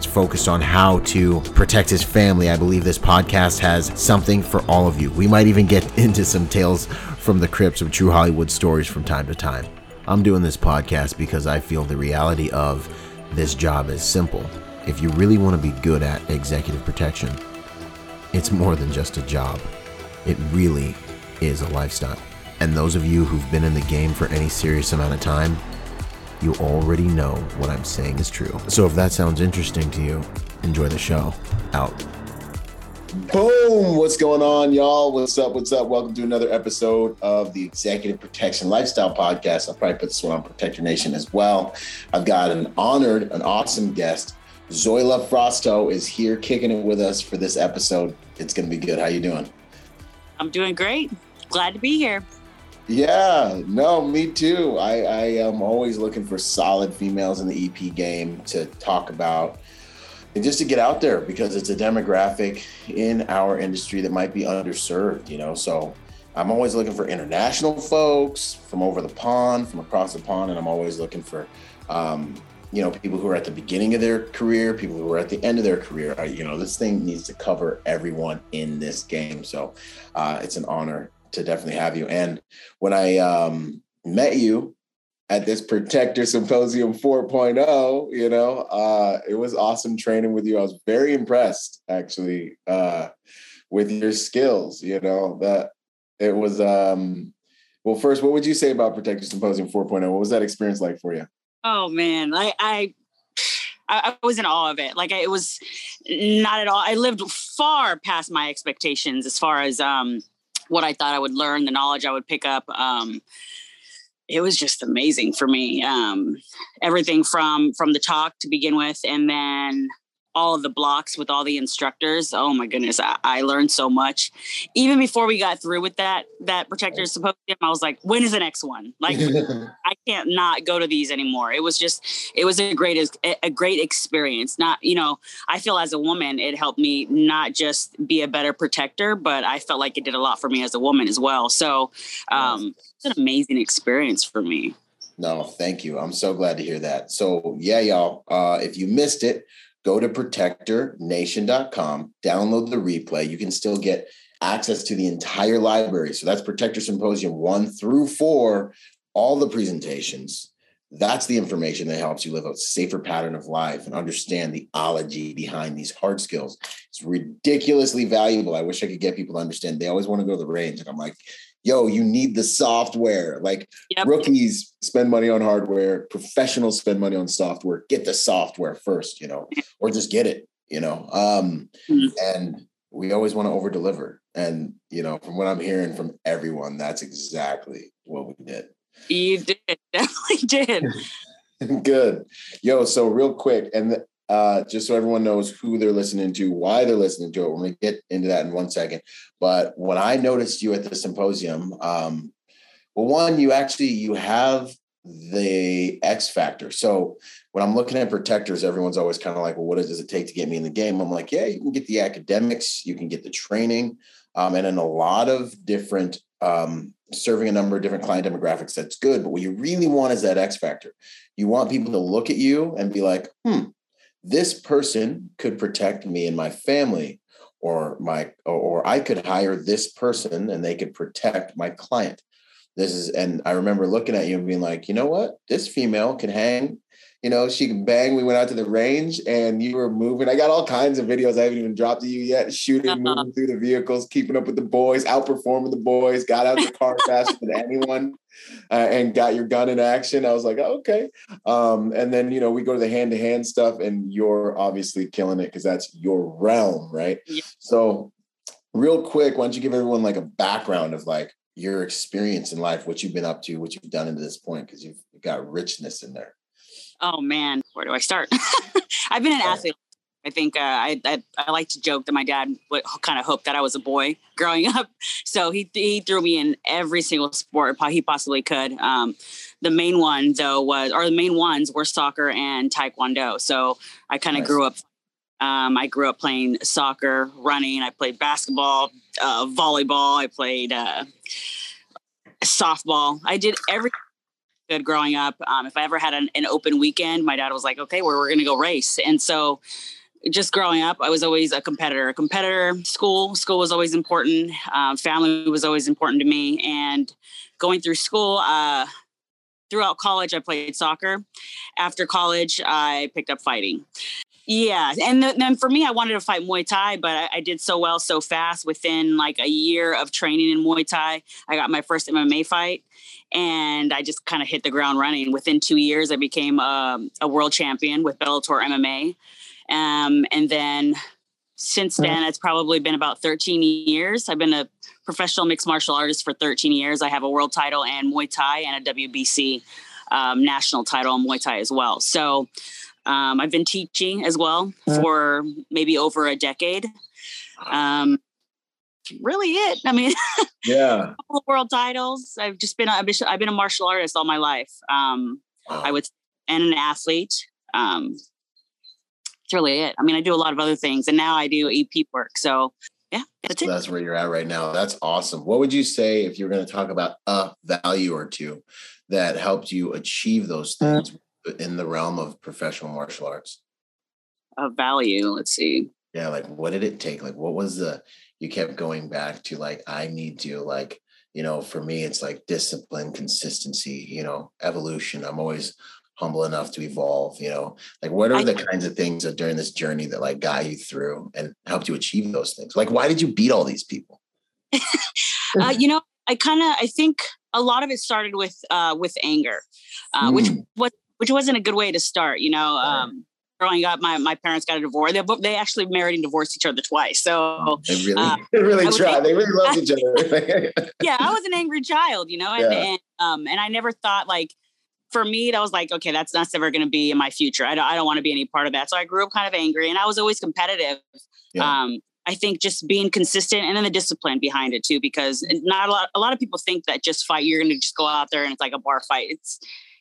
that's focused on how to protect his family, I believe this podcast has something for all of you. We might even get into some tales from the crypts of true Hollywood stories from time to time. I'm doing this podcast because I feel the reality of this job is simple. If you really want to be good at executive protection, it's more than just a job. It really is a lifestyle. And those of you who've been in the game for any serious amount of time, you already know what I'm saying is true. So if that sounds interesting to you, enjoy the show. Out. Boom! What's going on, y'all? What's up? What's up? Welcome to another episode of the Executive Protection Lifestyle Podcast. I'll probably put this one on Protector Nation as well. I've got an honored, an awesome guest. Zoila Frausto is here kicking it with us for this episode. It's going to be good. How you doing? I'm doing great. Glad to be here. Yeah, no, me too. I, I am always looking for solid females in the EP game to talk about and just to get out there because it's a demographic in our industry that might be underserved, you know. So I'm always looking for international folks from over the pond, from across the pond, and I'm always looking for, um, you know, people who are at the beginning of their career, people who are at the end of their career. I, you know, this thing needs to cover everyone in this game. So uh, it's an honor to definitely have you. And when I um, met you at this Protector Symposium 4.0, you know, uh, it was awesome training with you. I was very impressed actually uh, with your skills, you know, that it was, um, well, first, what would you say about Protector Symposium 4.0? What was that experience like for you? Oh man, I, I I, was in awe of it. Like it was not at all. I lived far past my expectations as far as um, what I thought I would learn, the knowledge I would pick up. Um, it was just amazing for me. Um, everything from from the talk to begin with, and then all of the blocks with all the instructors. Oh my goodness, I, I, learned so much. Even before we got through with that that protector symposium, I was like, when is the next one? Like I can't not go to these anymore. It was just it was a great a great experience. Not, you know, I feel as a woman, it helped me not just be a better protector, but I felt like it did a lot for me as a woman as well. So um it's an amazing experience for me. No, thank you. I'm so glad to hear that. So yeah, y'all, uh, if you missed it, go to protectornation.com, download the replay. You can still get access to the entire library. So that's Protector Symposium one through four, all the presentations. That's the information that helps you live a safer pattern of life and understand the ology behind these hard skills. It's ridiculously valuable. I wish I could get people to understand. They always want to go to the range. And I'm like, yo, you need the software. Like yep. rookies spend money on hardware, professionals spend money on software. Get the software first, you know, or just get it, you know. Um, mm-hmm. And we always want to over deliver. And, you know, from what I'm hearing from everyone, that's exactly what we did. You did, definitely did. Good. Yo, so real quick, and uh, just so everyone knows who they're listening to, why they're listening to it. We're going to get into that in one second. But when I noticed you at the symposium, um, well, one, you actually you have the X factor. So when I'm looking at protectors, everyone's always kind of like, well, what does it take to get me in the game? I'm like, yeah, you can get the academics, you can get the training, um, and in a lot of different um, serving a number of different client demographics. That's good, but what you really want is that X factor. You want people to look at you and be like, hmm, this person could protect me and my family or my or I could hire this person and they could protect my client. This is and I remember looking at you and being like, you know what? This female can hang you know, she can bang. We went out to the range and you were moving. I got all kinds of videos I haven't even dropped to you yet, shooting, uh-huh. moving through the vehicles, keeping up with the boys, outperforming the boys, got out the car faster than anyone, uh, and got your gun in action. I was like, oh, okay. Um, and then, you know, we go to the hand to hand stuff and you're obviously killing it because that's your realm, right? Yeah. So, real quick, why don't you give everyone like a background of like your experience in life, what you've been up to, what you've done to this point, because you've got richness in there. Oh man, where do I start? I've been an athlete I think uh, I, I, I like to joke that my dad would kind of hoped that I was a boy growing up, so he he threw me in every single sport he possibly could. Um, the main one though was, or the main ones were soccer and taekwondo. So I kind of nice. grew up. Um, I grew up playing soccer, running. I played basketball, uh, volleyball. I played uh, softball. I did every good growing up. Um, if I ever had an, an, open weekend, my dad was like, "Okay, we're we're going to go race," and so just growing up, I was always a competitor. A competitor, school, school was always important. Um, family was always important to me. And going through school, uh, throughout college, I played soccer. After college, I picked up fighting. Yeah, and then for me, I wanted to fight Muay Thai, but I, I, did so well so fast. Within like a year of training in Muay Thai, I got my first MMA fight, and I just kind of hit the ground running. Within two years, I became a, um, a world champion with Bellator MMA. Um, and then since then, it's probably been about 13 years. I've been a professional mixed martial artist for 13 years. I have a world title and Muay Thai and a WBC um, national title in Muay Thai as well. So um, I've been teaching as well for maybe over a decade. Um, really it. I mean, yeah, world titles. I've just been I've been a martial artist all my life. Um, wow. I would and an athlete. Um, that's really it. I mean, I do a lot of other things, and now I do EP work. So yeah, that's so That's where you're at right now. That's awesome. What would you say if you're going to talk about a value or two that helped you achieve those uh. things in the realm of professional martial arts? A value. Let's see. Yeah, like what did it take? Like, what was the? You kept going back to like, I need to like you know for me it's like discipline consistency you know evolution. I'm always humble enough to evolve you know? Like what are I, the kinds of things that during this journey that like got you through and helped you achieve those things? Like why did you beat all these people? Uh, you know i kind of i think a lot of it started with uh with anger uh, mm. which was which wasn't a good way to start you know um growing up, my, my parents got a divorce. They, they actually married and divorced each other twice. So they really, uh, they really tried. They really loved each other. yeah, I was an angry child, you know, and, yeah. and um, and I never thought like for me, that was like, okay, that's not ever going to be in my future. I don't, I don't want to be any part of that. So I grew up kind of angry and I was always competitive. Yeah. Um, I think just being consistent and then the discipline behind it too, because not a lot, a lot of people think that just fight, you're going to just go out there and it's like a bar fight. It's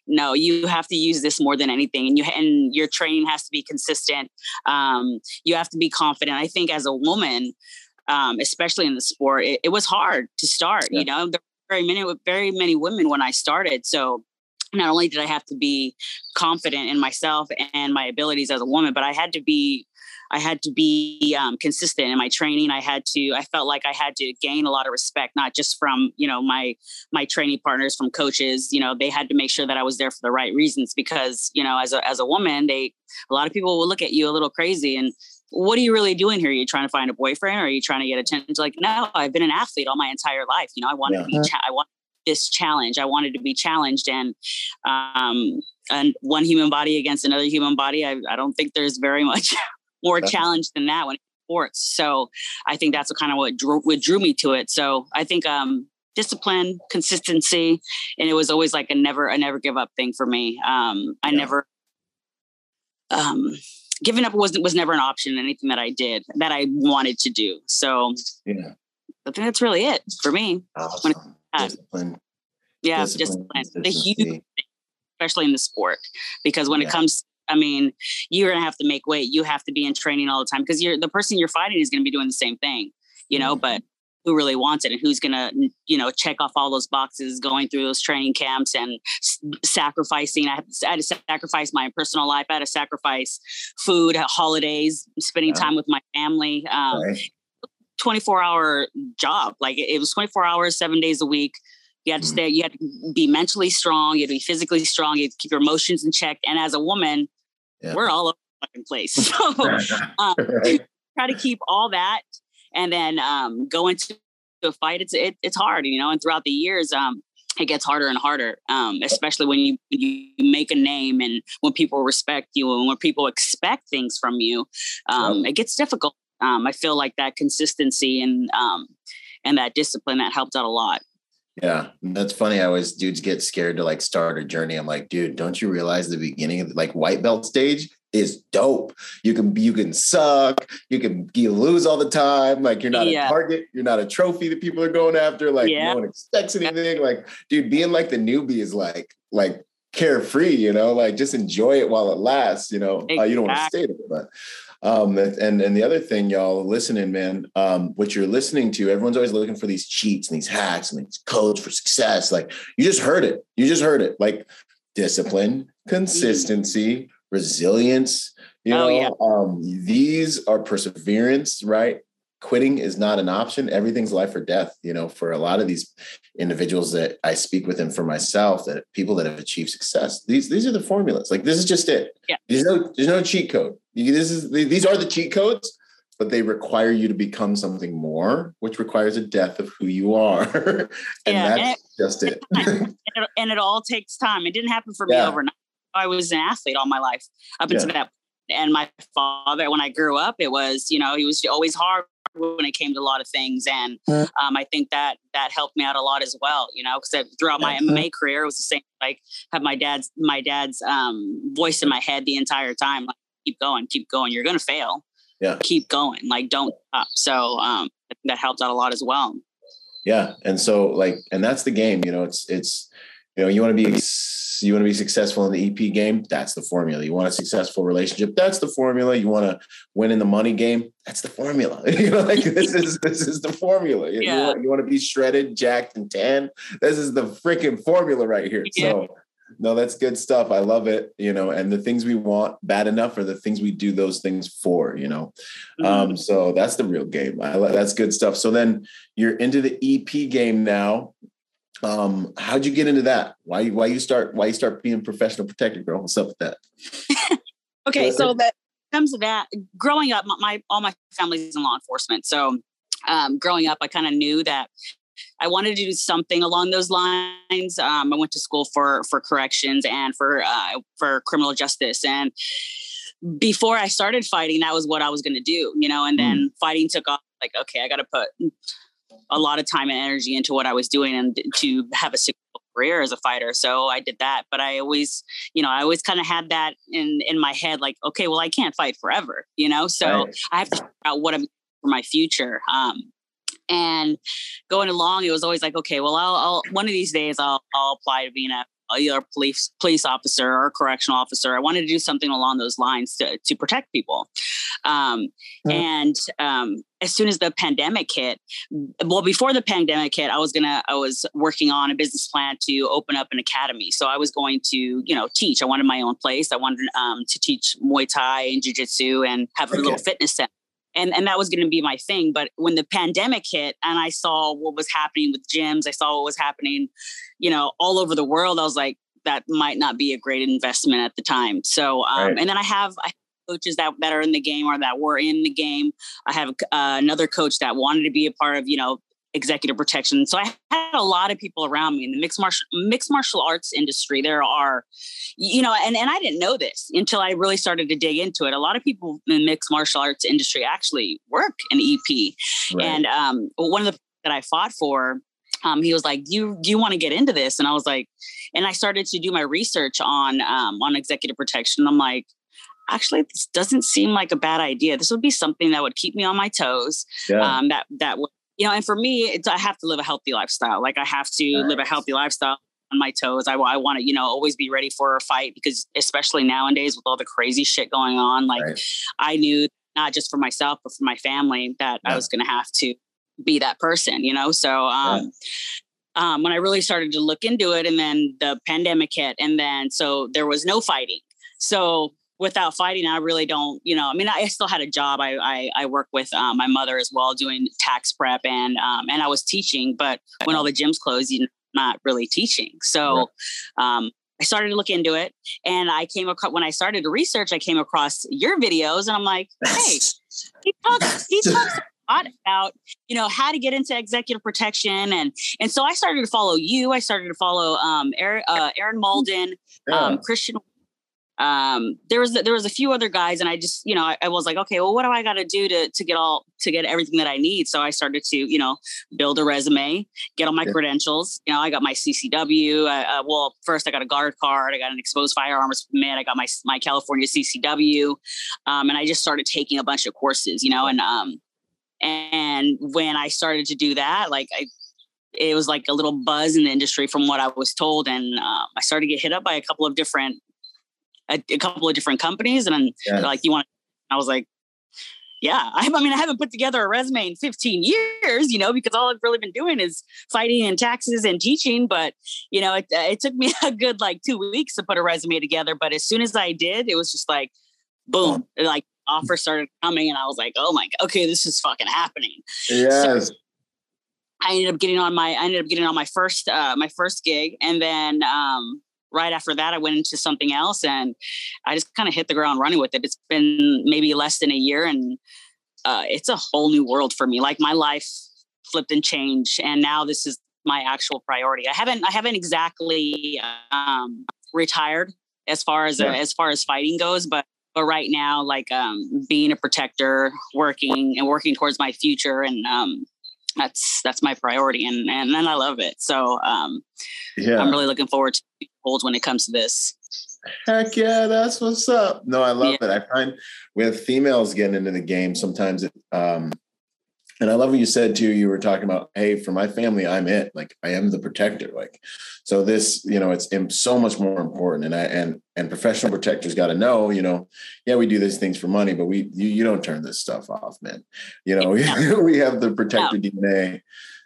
no, you have to use this more than anything. And you, and your training has to be consistent. Um, you have to be confident. I think as a woman, um, especially in the sport, it, it was hard to start, yeah. you know, there were very many, very many women when I started. So not only did I have to be confident in myself and my abilities as a woman, but I had to be I had to be um, consistent in my training. I had to. I felt like I had to gain a lot of respect, not just from you know my my training partners, from coaches. You know, they had to make sure that I was there for the right reasons because you know, as a as a woman, they a lot of people will look at you a little crazy and what are you really doing here? Are you trying to find a boyfriend or are you trying to get attention? Like, no, I've been an athlete all my entire life. You know, I want yeah. to be, cha- I want this challenge. I wanted to be challenged, and um, and one human body against another human body. I, I don't think there's very much more challenge than that when it's sports. So I think that's what kind of what drew, what drew me to it. So I think um, discipline, consistency, and it was always like a never a never give up thing for me. Um, I yeah. never um, giving up was was never an option in anything that I did that I wanted to do. So yeah. I think that's really it for me. Awesome discipline. Yeah, discipline. discipline. The huge, especially in the sport, because when yeah. it comes, I mean, you're gonna have to make weight. You have to be in training all the time because you're the person you're fighting is gonna be doing the same thing, you know. Mm-hmm. But who really wants it and who's gonna, you know, check off all those boxes, going through those training camps and s- sacrificing. I had, to, I had, to, sacrifice my personal life. I had to sacrifice food, holidays, spending time with my family. Um, right. 24 hour job. Like it, was 24 hours, seven days a week. You had to mm-hmm. stay, you had to be mentally strong, you had to be physically strong, you had to keep your emotions in check. And as a woman, yeah. we're all over the fucking place. So um, try to keep all that and then um, go into a fight. It's it, it's hard, you know, and throughout the years, um, it gets harder and harder, um, especially when you you make a name and when people respect you and when people expect things from you. Um, It gets difficult um, I feel like that consistency and um, and that discipline that helped out a lot. Yeah, that's funny. I always dudes get scared to like start a journey. I'm like, dude, don't you realize the beginning of like white belt stage? is dope. You can you can suck, you can you lose all the time. Like you're not yeah. a target, you're not a trophy that people are going after. Like yeah. no one expects anything. Like, dude, being like the newbie is like like carefree, you know, like just enjoy it while it lasts, you know. Exactly. Uh, you don't want to stay there, but um, and and the other thing, y'all listening, man, um, what you're listening to, everyone's always looking for these cheats and these hacks and these codes for success. Like you just heard it. You just heard it. Like discipline, consistency, resilience. You oh, yeah. um, these are perseverance, right? Quitting is not an option. Everything's life or death. You know, for a lot of these individuals that I speak with, and for myself, that people that have achieved success, these these are the formulas. Like this is just it. Yeah. There's no there's no cheat code. You, this is these are the cheat codes, but they require you to become something more, which requires a death of who you are. and yeah, that's and it, just it. and it. And it all takes time. It didn't happen for me overnight. I was an athlete all my life up until yeah. that. And my father, when I grew up, it was, you know, he was always hard when it came to a lot of things. And um, I think that that helped me out a lot as well, you know, because throughout my MMA career, it was the same, like have my dad's, my dad's um, voice in my head the entire time. Like, keep going, keep going. You're going to fail. Yeah. Keep going. Like, don't stop. So um, that helped out a lot as well. Yeah. And so like, and that's the game, you know, it's, it's, you know, you want to be you want to be successful in the EP game, that's the formula. You want a successful relationship, that's the formula. You want to win in the money game, that's the formula. you know, like this is this is the formula. Yeah. You, want, you want to be shredded, jacked, and tan. This is the freaking formula right here. Yeah. So no, that's good stuff. I love it. You know, and the things we want bad enough are the things we do those things for. You know, mm-hmm. um, so that's the real game. I, that's good stuff. So then you're into the EP game now. Um, how'd you get into that? Why why you start why you start being professional protector girl? What's up with that? okay, so that comes to that. Growing up, my, my all my family's in law enforcement, so um, growing up, I kind of knew that I wanted to do something along those lines. Um, I went to school for for corrections and for uh, for criminal justice, and before I started fighting, that was what I was going to do, you know. And then mm. fighting took off. Like, okay, I got to put a lot of time and energy into what I was doing and to have a successful career as a fighter. So I did that. But I always, you know, I always kind of had that in in my head, like, okay, well, I can't fight forever, you know. So right. I have to figure out what I'm for my future. Um, and going along, it was always like, okay, well, I'll, I'll one of these days I'll I'll apply to being a either police police officer or a correctional officer. I wanted to do something along those lines to to protect people. Um, mm-hmm. And um, as soon as the pandemic hit, well, before the pandemic hit, I was gonna I was working on a business plan to open up an academy. So I was going to you know teach. I wanted my own place. I wanted um, to teach Muay Thai and Jiu Jitsu and have okay. a little fitness center and and that was going to be my thing but when the pandemic hit and i saw what was happening with gyms i saw what was happening you know all over the world i was like that might not be a great investment at the time so um, right. and then i have I coaches that, that are in the game or that were in the game i have uh, another coach that wanted to be a part of you know executive protection. So I had a lot of people around me in the mixed martial mixed martial arts industry. There are, you know, and, and I didn't know this until I really started to dig into it. A lot of people in the mixed martial arts industry actually work in EP. Right. And um, one of the that I fought for, um, he was like, "Do you do you want to get into this?" And I was like, and I started to do my research on um, on executive protection. I'm like, actually this doesn't seem like a bad idea this would be something that would keep me on my toes yeah. um, that that would you know, and for me, it's, I have to live a healthy lifestyle. Like I have to nice. live a healthy lifestyle on my toes. I, I want to, you know, always be ready for a fight because especially nowadays with all the crazy shit going on, like right. I knew not just for myself, but for my family that yeah. I was going to have to be that person, you know? So, um, yeah. um, when I really started to look into it and then the pandemic hit and then, so there was no fighting. So without fighting, I really don't, you know, I mean, I still had a job. I, I, I work with um, my mother as well, doing tax prep and, um, and I was teaching, but when all the gyms closed, you're not really teaching. So, um, I started to look into it and I came across, when I started to research, I came across your videos and I'm like, Hey, he talks, he talks a lot about, you know, how to get into executive protection. And, and so I started to follow you. I started to follow, um, Aaron, uh, Aaron Malden, um, Christian um, there was there was a few other guys, and I just you know I, I was like, okay, well, what do I got to do to to get all to get everything that I need? So I started to you know build a resume, get all my yeah. credentials. You know, I got my CCW. uh, well, first I got a guard card. I got an exposed firearms permit. I got my my California CCW, um, and I just started taking a bunch of courses. You know, and um, and when I started to do that, like I it was like a little buzz in the industry from what I was told. And uh, I started to get hit up by a couple of different a, a couple of different companies, and then yes. like, "You want?" I was like, "Yeah." I, I mean, I haven't put together a resume in 15 years, you know, because all I've really been doing is fighting and taxes and teaching. But you know, it, it took me a good like two weeks to put a resume together. But as soon as I did, it was just like, boom, like offers started coming, and I was like, "Oh my, okay, this is fucking happening." Yes. So, I ended up getting on my I ended up getting on my first uh my first gig and then um right after that, I went into something else and I just kind of hit the ground running with it. It's been maybe less than a year and uh, it's a whole new world for me. Like my life flipped and changed. And now this is my actual priority. I haven't, I haven't exactly um, retired as far as, yeah. uh, as far as fighting goes, but but right now like um, being a protector working and working towards my future and um, that's that's my priority and and then i love it so um yeah i'm really looking forward to holds when it comes to this. Heck yeah, that's what's up. No, I love yeah. it. I find with females getting into the game, sometimes it um and I love what you said too. You were talking about, hey, for my family, I'm it. Like I am the protector. Like, so this, you know, it's so much more important. And I and and professional protectors got to know, you know, yeah, we do these things for money, but we you, you don't turn this stuff off, man. You know, yeah. we have the protector. DNA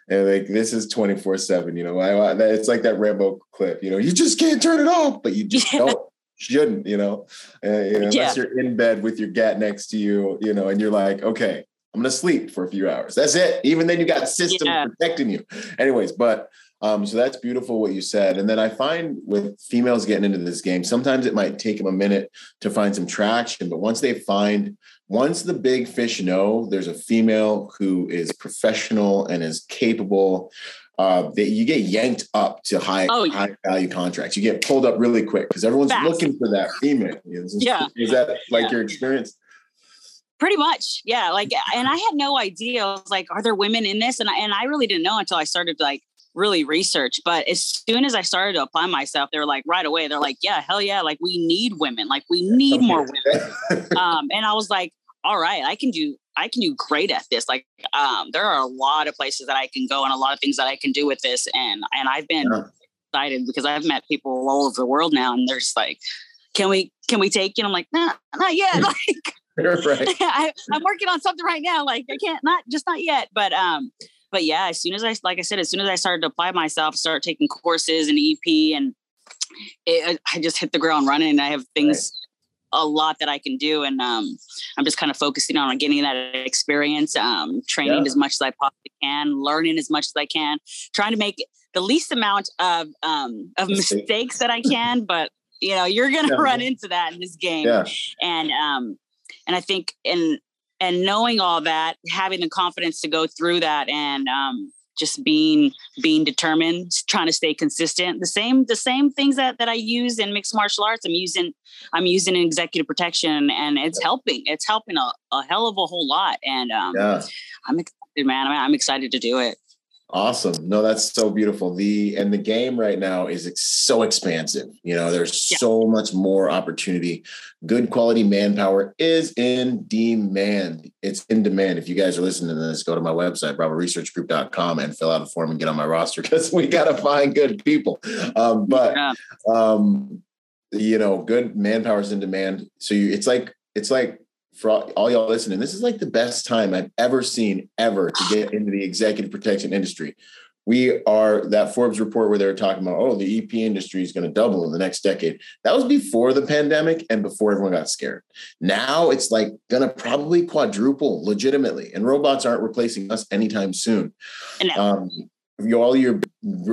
and like this is 24 7 you know I, I, it's like that rambo clip you know you just can't turn it off but you just yeah. don't shouldn't you know, uh, you know unless yeah. you're in bed with your gat next to you you know and you're like okay i'm gonna sleep for a few hours that's it even then you got systems yeah. protecting you anyways but um, so that's beautiful what you said. And then I find with females getting into this game, sometimes it might take them a minute to find some traction, but once they find once the big fish know there's a female who is professional and is capable uh, that you get yanked up to high oh, high value contracts. You get pulled up really quick because everyone's Fast. looking for that female. Is, yeah, is that like yeah. your experience? Pretty much, yeah. Like, and I had no idea. I was like, are there women in this? And I, and I really didn't know until I started like really research. But as soon as I started to apply myself, they were like right away, they're like, yeah, hell yeah, like we need women, like we need more women. um, and I was like, all right, I can do I can do great at this. Like um, there are a lot of places that I can go and a lot of things that I can do with this. And and I've been yeah. excited because I've met people all over the world now and they're just like, can we can we take you? And I'm like, nah, not yet. Like right. I, I'm working on something right now. Like I can't not just not yet. But um, but yeah, as soon as I, like I said, as soon as I started to apply myself, start taking courses and EP, and it, I just hit the ground running. And I have things, right. A lot that I can do, and um, I'm just kind of focusing on getting that experience, um, training yeah. as much as I possibly can, learning as much as I can, trying to make the least amount of um, of mistakes that I can, but you know you're going to yeah. run into that in this game yeah. and um and i think in and knowing all that, having the confidence to go through that and um, just being being determined, trying to stay consistent. The same the same things that that I use in mixed martial arts, I'm using I'm using in executive protection, and it's helping. It's helping a, a hell of a whole lot, and um, yeah. I'm excited, man. I'm, I'm excited to do it. Awesome. No, that's so beautiful. The and the game right now is so expansive. You know, there's yeah. so much more opportunity. Good quality manpower is in demand. It's in demand. If you guys are listening to this, go to my website, bravoresearchgroup.com and fill out a form and get on my roster because we got to find good people. Um, but yeah. um, you know, good manpower is in demand. So you, it's like it's like for all, all y'all listening, this is like the best time I've ever seen ever to get into the executive protection industry. We are that Forbes report where they were talking about, oh, the EP industry is going to double in the next decade. That was before the pandemic and before everyone got scared. Now it's like going to probably quadruple legitimately, and robots aren't replacing us anytime soon. Um, all your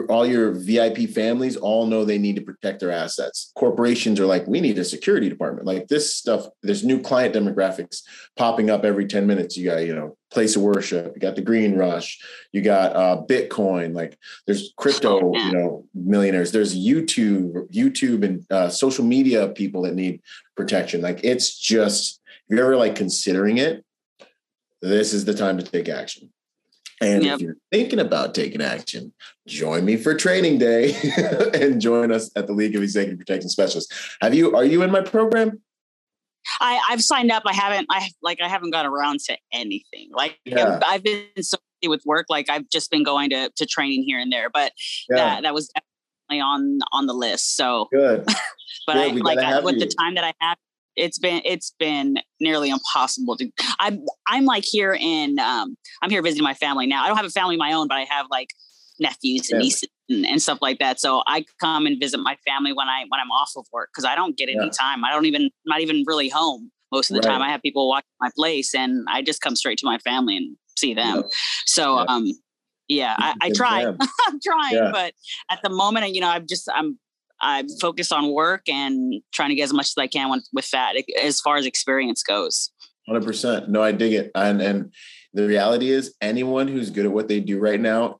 all your VIP families all know they need to protect their assets. Corporations are like, we need a security department. Like this stuff, there's new client demographics popping up every 10 minutes. You got, you know, place of worship, you got the green rush, you got uh, Bitcoin, like there's crypto, you know, millionaires, there's YouTube, YouTube and uh, social media people that need protection. Like it's just, if you're ever like considering it, this is the time to take action. And yep. if you're thinking about taking action, join me for training day and join us at the League of Executive Protection Specialists. Have you are you in my program? I, I've signed up. I haven't I like I haven't got around to anything. Like yeah. I've, been so busy with work, like I've just been going to to training here and there. But yeah. that that was definitely on on the list. So good. but good. I like I, with you. the time that I have it's been it's been nearly impossible to i'm i'm like here in um i'm here visiting my family now. I don't have a family of my own but i have like nephews and yeah. nieces and, and, stuff like that. So i come and visit my family when i when i'm off of work because i don't get any yeah. time. I don't even not even really home most of the right. time i have people watching my place and i just come straight to my family and see them. Yeah. so um yeah i, I try. i'm trying but at the moment you know i'm just i'm I'm focused on work and trying to get as much as I can with, with that as far as experience goes. 100%. No, I dig it. And, and the reality is anyone who's good at what they do right now,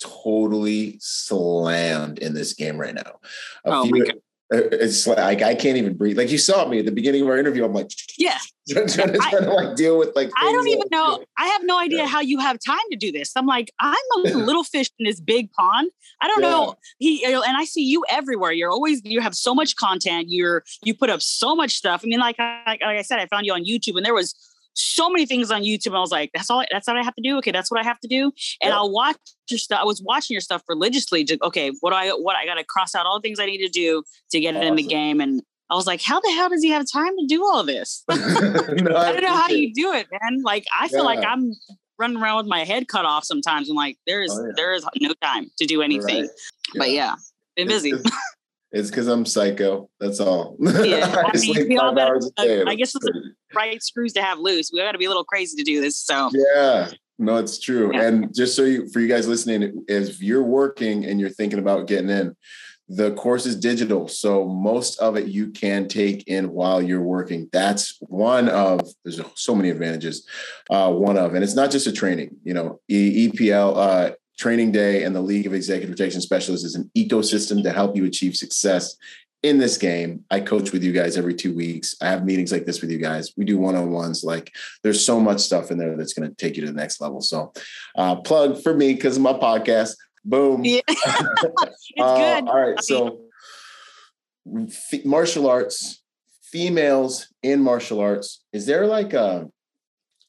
totally slammed in this game right now. A oh few, it's like I can't even breathe. Like you saw me at the beginning of our interview. I'm like, yeah, trying, to, trying to like deal with like. I don't even know. I have no idea yeah. how you have time to do this. I'm like, I'm a little fish in this big pond. I don't yeah. know. He and I see you everywhere. You're always you have so much content. You're you put up so much stuff. I mean, like like, like I said, I found you on YouTube, and there was so many things on YouTube. I was like, that's all, that's what I have to do. Okay. That's what I have to do. And yep. I'll watch your stuff. I was watching your stuff religiously to, okay, what do I, what I got to cross out all the things I need to do to get awesome. it in the game. And I was like, how the hell does he have time to do all this? no, I, don't know how you do it, man. Like, I feel yeah. like I'm running around with my head cut off sometimes. I'm like, there is, oh, yeah. there is no time to do anything, right. yeah. but yeah, been busy. It's because I'm psycho. That's all. Yeah, I, mean, we all better, uh, I guess it's the right screws to have loose. We got to be a little crazy to do this. So yeah, no, it's true. Yeah. And just so you, for you guys listening, if you're working and you're thinking about getting in, the course is digital, so most of it you can take in while you're working. That's one of there's so many advantages. Uh, one of, and it's not just a training. You know, EPL. Uh, Training Day and the League of Executive Protection Specialists is an ecosystem to help you achieve success in this game. I coach with you guys every two weeks. I have meetings like this with you guys. We do one on ones. Like there's so much stuff in there that's going to take you to the next level. So, uh, plug for me because of my podcast. Boom. Yeah. it's uh, good. All right. So, f- martial arts, females in martial arts. Is there like a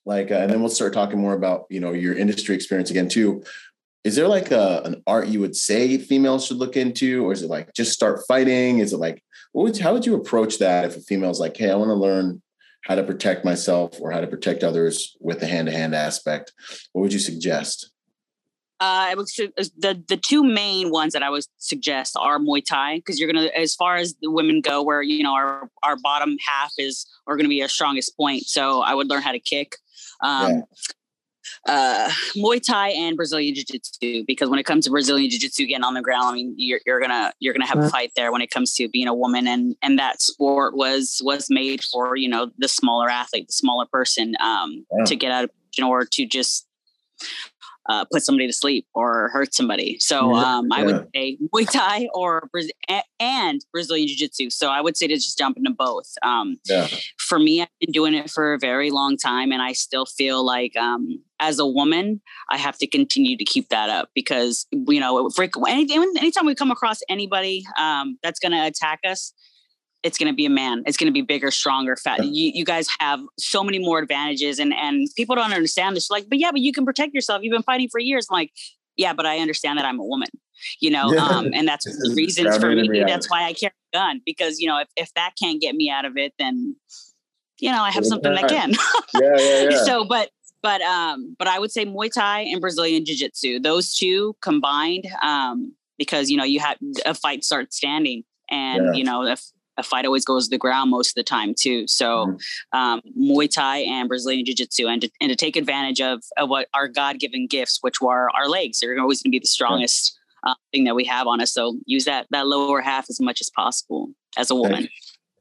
like, a, and then we'll start talking more about you know your industry experience again too is there like a, an art you would say females should look into or is it like just start fighting is it like what would, how would you approach that if a female's like hey i want to learn how to protect myself or how to protect others with the hand-to-hand aspect what would you suggest uh, would, the the two main ones that I would suggest are Muay Thai because you're gonna, as far as the women go, where you know our our bottom half is are going to be our strongest point. So I would learn how to kick. Um, yeah uh, Muay Thai and Brazilian Jiu Jitsu because when it comes to Brazilian Jiu Jitsu getting on the ground, I mean you're, you're gonna you're gonna have a fight there when it comes to being a woman and and that sport was was made for you know the smaller athlete, the smaller person um, yeah. to get out of in order to just uh, put somebody to sleep or hurt somebody. So um, I would say Muay Thai or and Brazilian Jiu Jitsu. So I would say to just jump into both. Um, yeah. For me, I've been doing it for a very long time, and I still feel like um, as a woman, I have to continue to keep that up because you know, anytime we come across anybody um, that's going to attack us, it's going to be a man. It's going to be bigger, stronger, fat. You, you guys have so many more advantages, and and people don't understand this. Like, but yeah, but you can protect yourself. You've been fighting for years. I'm like, yeah, but I understand that I'm a woman. You know, um, and that's the reasons for me. That's why I carry a gun because you know if if that can't get me out of it, then you know I have something that can. yeah, yeah, yeah. So, but but um, but I would say Muay Thai and Brazilian Jiu Jitsu. Those two combined, um, because you know you have a fight starts standing, and yeah. you know if a fight always goes to the ground most of the time too. So mm-hmm. um, Muay Thai and Brazilian Jiu Jitsu, and to, and to take advantage of, of what our God given gifts, which were our legs, they're always going to be the strongest uh, thing that we have on us. So use that that lower half as much as possible as a woman.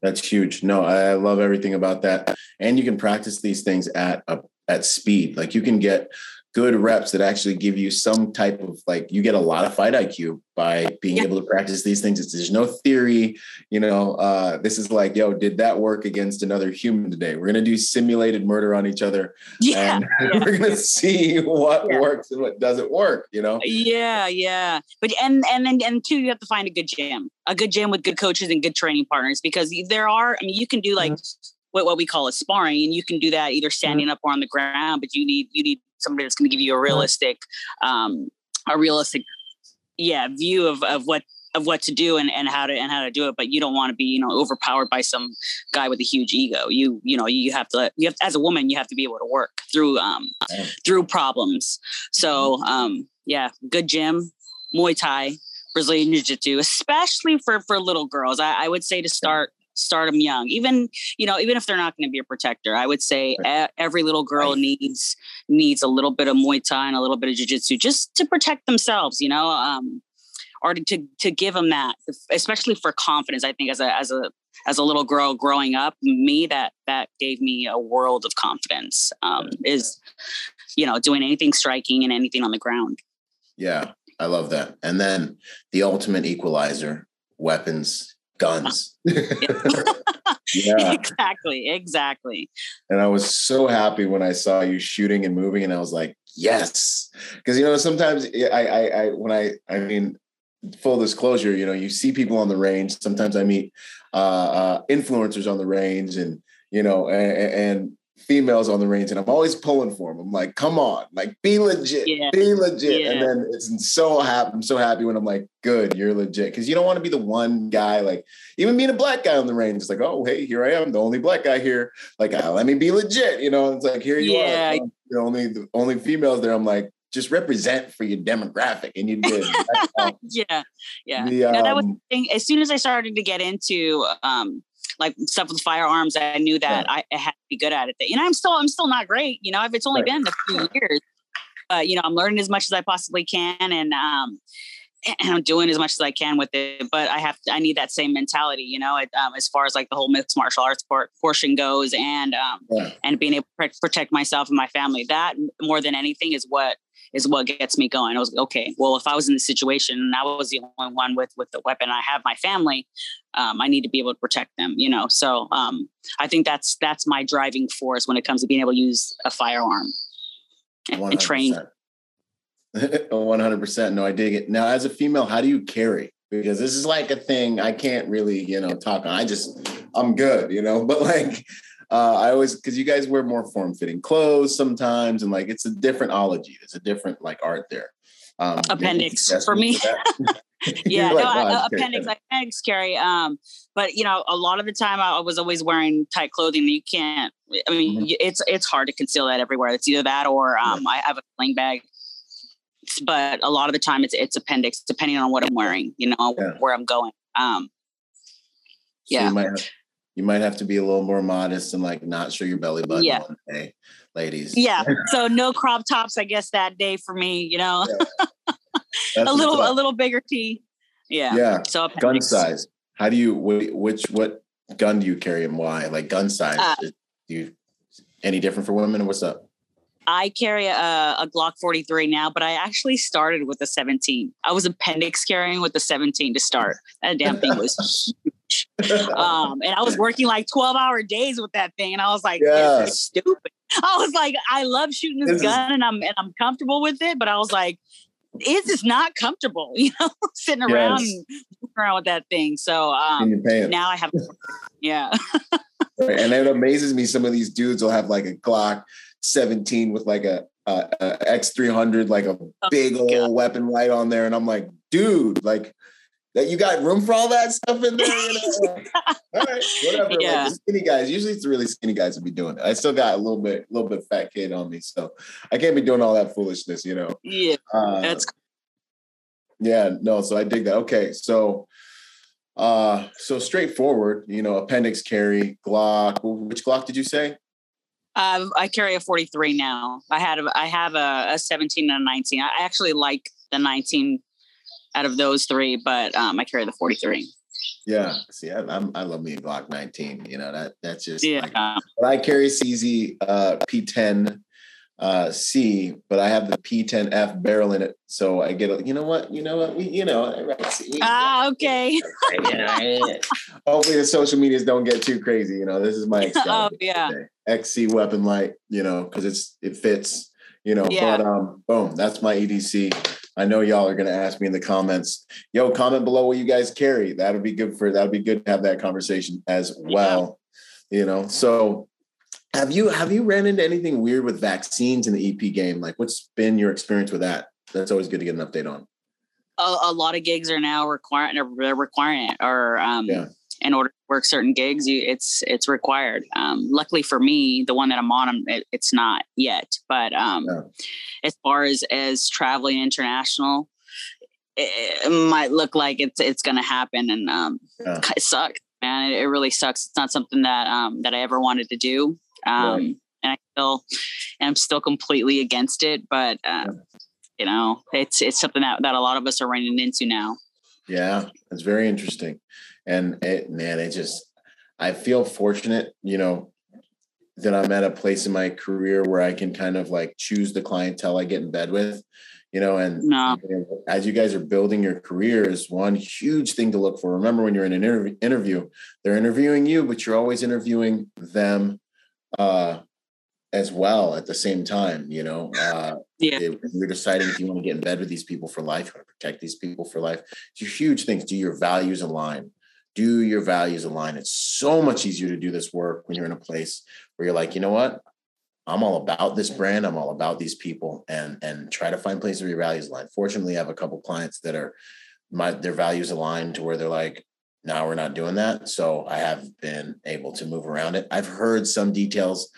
That's, huge. No, I love everything about that, and you can practice these things at a, at speed. Like you can get good reps that actually give you some type of like you get a lot of fight IQ by being yeah. able to practice these things. It's, there's no theory, you know. Uh, this is like, yo, did that work against another human today? We're gonna do simulated murder on each other, yeah, we're gonna see what yeah. works and what doesn't work. You know? Yeah, yeah. But and and then and two, you have to find a good gym, a good gym with good coaches and good training partners because there are. I mean, you can do like. Mm-hmm. What, what we call a sparring, and you can do that either standing mm-hmm. up or on the ground. But you need you need somebody that's going to give you a realistic, um, a realistic, yeah, view of, of what of what to do and, and how to and how to do it but you don't want to be you know overpowered by some guy with a huge ego you you know you have to you have as a woman you have to be able to work through um through problems so mm-hmm. um yeah good gym muay thai brazilian jiu-jitsu especially for for little girls i, I would say to start start them young even you know even if they're not going to be a protector i would say right. every little girl right. needs needs a little bit of muay thai and a little bit of jiu-jitsu just to protect themselves you know um or to to give them that especially for confidence i think as a as a as a little girl growing up me that that gave me a world of confidence um is you know doing anything striking and anything on the ground yeah i love that and then the ultimate equalizer weapons guns. yeah. Exactly. Exactly. And I was so happy when I saw you shooting and moving, and I was like, yes. Because you know, sometimes I, I, I when I, I mean, full disclosure, you know, you see people on the range. Sometimes I meet uh, uh, influencers on the range, and you know, and, and females on the range and I'm always pulling for them. I'm like, come on, like be legit, yeah. be legit. Yeah. And then it's so happy. I'm so happy when I'm like, good, you're legit. Cause you don't want to be the one guy, like even being a black guy on the range. It's like, oh, hey, here I am, the only black guy here. Like, uh, let me be legit. You know, it's like, here you yeah. are. The only, the only females there. I'm like, just represent for your demographic and you did yeah yeah the, um, no, that was um, as soon as i started to get into um like stuff with firearms. I knew that I, I, had to be good at it. And I'm still, I'm still not great. You know, if it's only right. been a few years, uh, you know, I'm learning as much as I possibly can, and um, and I'm doing as much as I can with it. But I have, to, I need that same mentality, you know, um, as far as like the whole mixed martial arts portion goes, and um, yeah. and being able to protect myself and my family. That more than anything is what is what gets me going. I was like, okay, well, if I was in the situation and I was the only one with with the weapon, I have my family, um, I need to be able to protect them. You know, so um, I think that's that's my driving force when it comes to being able to use a firearm and, and train. One hundred percent. No, I dig it. Now, as a female, how do you carry? Because this is like a thing I can't really, you know, talk on. I just, I'm good, you know. But like, uh, I always because you guys wear more form fitting clothes sometimes, and like it's a different ology. It's a different like art there. Um, appendix for me. yeah, no, I, appendix, appendix carry. Um, but you know, a lot of the time I was always wearing tight clothing. You can't. I mean, mm-hmm. it's it's hard to conceal that everywhere. It's either that or um. I have a sling bag. But a lot of the time, it's it's appendix, depending on what I'm wearing. You know, yeah. where I'm going. Um, yeah. So you might have to be a little more modest and like not show your belly button yeah. day, ladies. Yeah. So no crop tops, I guess that day for me, you know. Yeah. a little a little bigger tee. Yeah. Yeah. So gun size. How do you which what gun do you carry and why? Like gun size. Uh, do you any different for women? What's up? I carry a, a, Glock 43 now, but I actually started with a 17. I was appendix carrying with the 17 to start. That damn thing was um, and I was working like 12 hour days with that thing. And I was like, yeah. this is stupid. I was like, I love shooting this, this gun is- and I'm and I'm comfortable with it, but I was like, it's just not comfortable, you know, sitting around yes. and around with that thing. So um, now I have, yeah. right. And it amazes me. Some of these dudes will have like a Glock 17 with like a, a, a X300, like a oh, big old God. weapon right on there. And I'm like, dude, like that you got room for all that stuff in there. You know? all right, whatever. Yeah. Like skinny guys, usually it's really skinny guys would be doing it. I still got a little bit, a little bit fat kid on me, so I can't be doing all that foolishness, you know. Yeah, uh, that's. Yeah, no. So I dig that. Okay, so Uh, so straightforward, you know, appendix carry, Glock. Which Glock did you say? Uh, I carry a 43 now. I had a, I have a, a 17 and a 19. I actually like the 19 out of those three, but um, I carry the 43. Yeah, see, I, I'm, I love me Glock 19. You know that that's just yeah. Like, but I carry CZ uh, P10 uh, C, but I have the P10F barrel in it, so I get a. You know what? You know what? We, you know. Right, ah, okay. hopefully the social medias don't get too crazy. You know, this is my oh yeah XC weapon light. You know, because it's it fits. You know, yeah. but um, boom, that's my EDC. I know y'all are going to ask me in the comments. Yo, comment below what you guys carry. That'll be good for. That'll be good to have that conversation as well. Yeah. You know, so have you have you ran into anything weird with vaccines in the EP game? Like, what's been your experience with that? That's always good to get an update on. A, a lot of gigs are now requiring they're requiring it, or um, yeah. In order to work certain gigs, you, it's it's required. Um, luckily for me, the one that I'm on, it, it's not yet. But um, yeah. as far as as traveling international, it, it, might look like it's it's going to happen, and um, yeah. it sucks, man. It, really sucks. It's not something that um, that I ever wanted to do. Um, right. And I still am still completely against it, but uh, you know, it's it's something that, that a lot of us are running into now. Yeah, it's very interesting, and it, man, it just I feel fortunate, you know, that I'm at a place in my career where I can kind of like choose the clientele I get in bed with, you know, and no. as you guys are building your careers, one huge thing to look for. Remember when you're in an interview, interview, they're interviewing you, but you're always interviewing them uh, as well at the same time. You know, uh, yeah. you're deciding if you want to get in bed with these people for life, you want to protect these people for life. It's huge things. Do your values align? Do your values align? It's so much easier to do this work when you're in a place where you're like, you know what? I'm all about this brand. I'm all about these people, and and try to find places where your values align. Fortunately, I have a couple clients that are my their values aligned to where they're like, now we're not doing that. So I have been able to move around it. I've heard some details,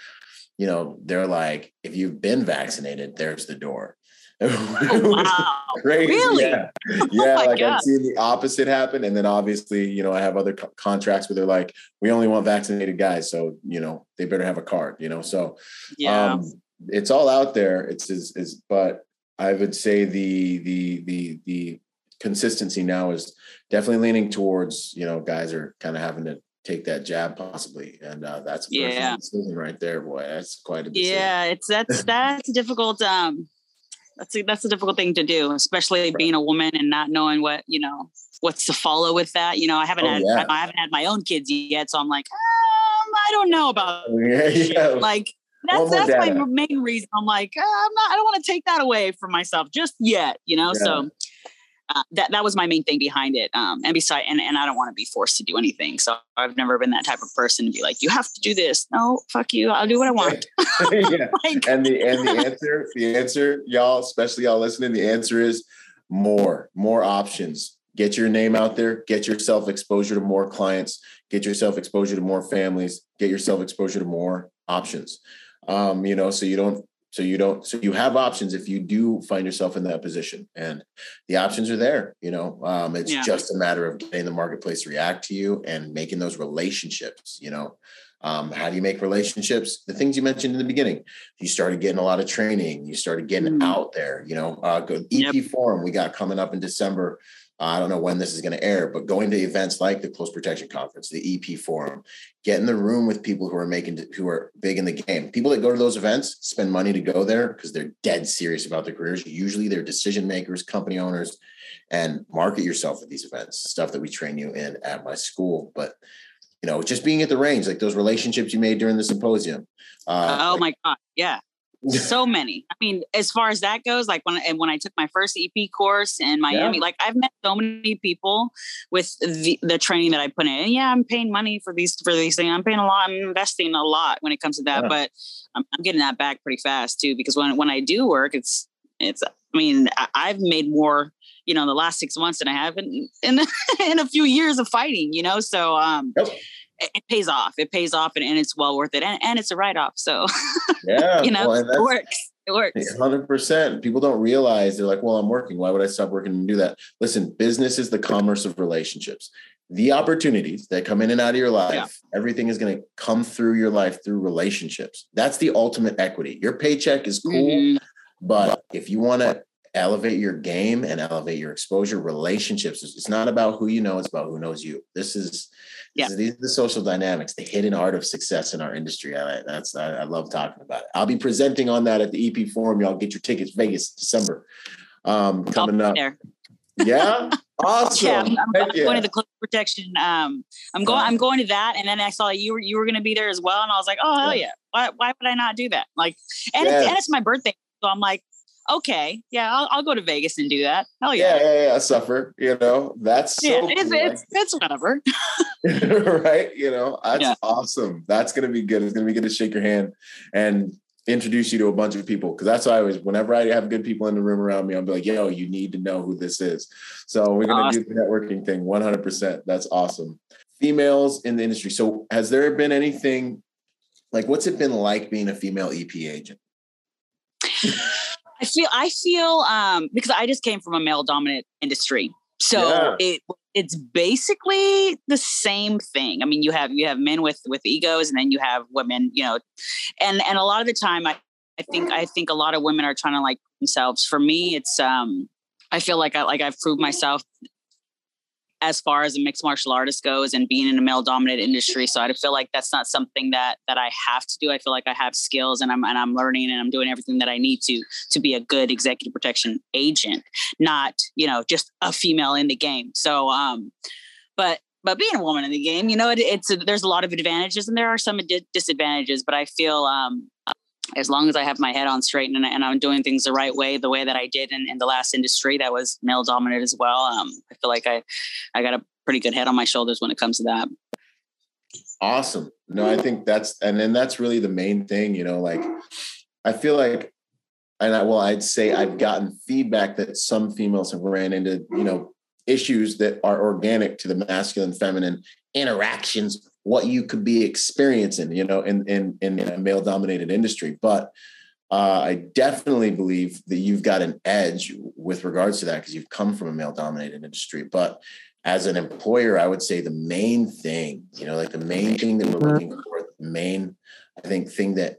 you know, they're like, if you've been vaccinated, there's the door. Oh, wow. Really? Yeah. Oh yeah oh like God. I've seen the opposite happen. And then obviously, you know, I have other co- contracts where they're like, we only want vaccinated guys. So, you know, they better have a card, you know? So yeah. Um, it's all out there. It's is, is, but I would say the, the, the, the consistency now is definitely leaning towards you know guys are kind of having to take that jab possibly and uh, that's a yeah decision right there boy that's quite a decision. yeah it's that's that's difficult um that's a, that's a difficult thing to do especially right. being a woman and not knowing what you know what's to follow with that you know i haven't oh, had yeah. I, haven't had my own kids yet so i'm like um, i don't know about yeah, yeah. like that's that's my main reason i'm like uh, i'm not i don't want to take that away from myself just yet you know so uh, that that was my main thing behind it. Um, and besides, and, and I don't want to be forced to do anything. So I've never been that type of person to be like, you have to do this. No, fuck you. I'll do what I want. yeah. like, and the and the answer, the answer, y'all, especially y'all listening, the answer is more, more options. Get your name out there. Get yourself exposure to more clients. Get yourself exposure to more families. Get yourself exposure to more options. Um, you know, so you don't so you don't, so you have options if you do find yourself in that position, and the options are there. You know, um, it's yeah. just a matter of getting the marketplace to react to you and making those relationships. You know, um, how do you make relationships? The things you mentioned in the beginning. You started getting a lot of training. You started getting mm. out there. You know, uh, go EP yep. Forum we got coming up in December. I don't know when this is going to air, but going to events like the Close Protection Conference, the EP Forum, get in the room with people who are making who are big in the game. People that go to those events spend money to go there because they're dead serious about their careers. Usually, they're decision makers, company owners, and market yourself at these events. Stuff that we train you in at my school, but you know, just being at the range, like those relationships you made during the symposium. Uh, oh like, my god, yeah so many. I mean, as far as that goes, like when and when I took my first EP course in Miami, yeah. like I've met so many people with the, the training that I put in. And yeah, I'm paying money for these for these things. I'm paying a lot. I'm investing a lot when it comes to that, yeah. but I'm, I'm, getting that back pretty fast too. Because when when I do work, it's it's. I mean, I, have made more, you know, in the last six months than I have in in, in a few years of fighting. You know, so um. Yep it pays off. It pays off and, and it's well worth it. And, and it's a write off. So, yeah, you know, well, it works. It works. 100%. People don't realize they're like, well, I'm working. Why would I stop working and do that? Listen, business is the commerce of relationships. the opportunities that come in and out of your life, yeah. everything is going to come through your life through relationships. That's the ultimate equity. Your paycheck is cool, mm-hmm. but if you want to elevate your game and elevate your exposure, relationships, it's not about who you know, it's about who knows you. This is, yeah. This, these are the social dynamics, the hidden art of success in our industry. I, that's I, I love talking about it. I'll be presenting on that at the EP Forum. Y'all get your tickets, Vegas, December, um, coming up. There. Yeah. Awesome. Yeah, I'm, I'm yeah. going to the close protection. Um, I'm going. I'm going to that, and then I saw you were you were going to be there as well, and I was like, oh hell yeah! Why why would I not do that? Like, and yes. it's, and it's my birthday, so I'm like, okay, yeah, I'll, I'll go to Vegas and do that. Hell yeah, yeah, yeah, yeah. I suffer, you know, that's so yeah, it's, cool. it's, it's whatever, right? You know, that's yeah. awesome. That's gonna be good. It's gonna be good to shake your hand and introduce you to a bunch of people because that's why I always whenever I have good people in the room around me, I'll be like, yo, you need to know who this is. So we're gonna awesome. do the networking thing 100%. That's awesome. Females in the industry. So has there been anything like what's it been like being a female EP agent? I feel I feel um because I just came from a male dominant industry. So yeah. it it's basically the same thing. I mean, you have you have men with with egos, and then you have women, you know, and and a lot of the time, I I think I think a lot of women are trying to like themselves. For me, it's um, I feel like I like I've proved myself as far as a mixed martial artist goes and being in a male dominated industry. So I feel like that's not something that that I have to do. I feel like I have skills and I'm and I'm learning and I'm doing everything that I need to to be a good executive protection agent, not, you know, just a female in the game. So um but but being a woman in the game, you know, it, it's a, there's a lot of advantages and there are some disadvantages. But I feel um, as long as I have my head on straight and, and, I'm doing things the right way, the way that I did in, in the last industry that was male dominated as well. Um, I feel like I, I got a pretty good head on my shoulders when it comes to that. Awesome. No, I think that's, and then that's really the main thing, you know, like, I feel like, and I, well, I'd say I've gotten feedback that some females have ran into, you know, issues that are organic to the masculine feminine interactions what you could be experiencing, you know, in in in a male dominated industry. But uh, I definitely believe that you've got an edge with regards to that because you've come from a male dominated industry. But as an employer, I would say the main thing, you know, like the main thing that we're looking for, the main, I think, thing that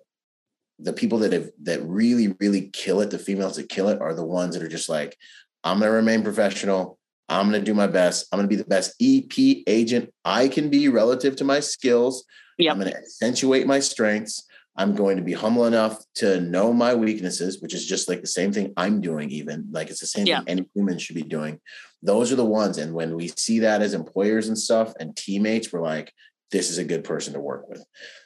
the people that have that really, really kill it, the females that kill it, are the ones that are just like, I'm gonna remain professional. I'm going to do my best. I'm going to be the best EP agent I can be relative to my skills. Yep. I'm going to accentuate my strengths. I'm going to be humble enough to know my weaknesses, which is just like the same thing I'm doing, even like it's the same yeah. thing any human should be doing. Those are the ones. And when we see that as employers and stuff and teammates, we're like, this is a good person to work with.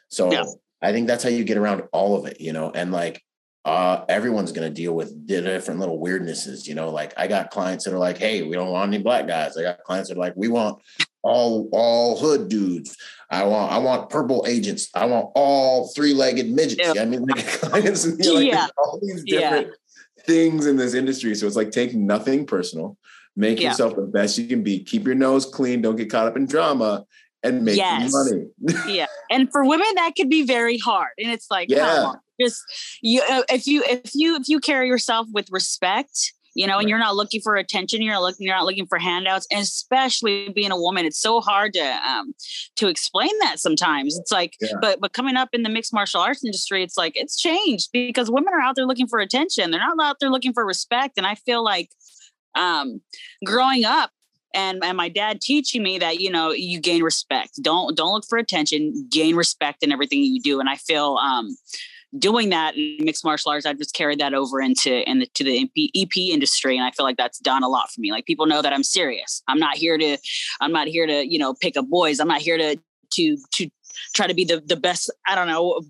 So yeah. I think that's how you get around all of it, you know, and like uh, everyone's going to deal with different little weirdnesses. You know, like I got clients that are like, "Hey, we don't want any black guys." I got clients that are like, "We want all all hood dudes. I want I want purple agents. I want all three legged midgets." Yeah. I mean, like clients, you know, like yeah. all these different yeah. things in this industry. So it's like take nothing personal, make yeah. yourself the best you can be, keep your nose clean, don't get caught up in drama, and make yes. money. yeah. And for women, that could be very hard. And it's like, yeah. Just you uh, if you if you if you carry yourself with respect, you know, and you're not looking for attention, you're not looking, you're not looking for handouts, and especially being a woman, it's so hard to um to explain that sometimes. It's like, yeah. but but coming up in the mixed martial arts industry, it's like it's changed because women are out there looking for attention. They're not out there looking for respect. And I feel like um growing up and and my dad teaching me that you know you gain respect don't don't look for attention gain respect in everything you do and i feel um doing that in mixed martial arts i've just carried that over into into the EP, EP industry and i feel like that's done a lot for me like people know that i'm serious i'm not here to i'm not here to you know pick up boys i'm not here to to to try to be the the best i don't know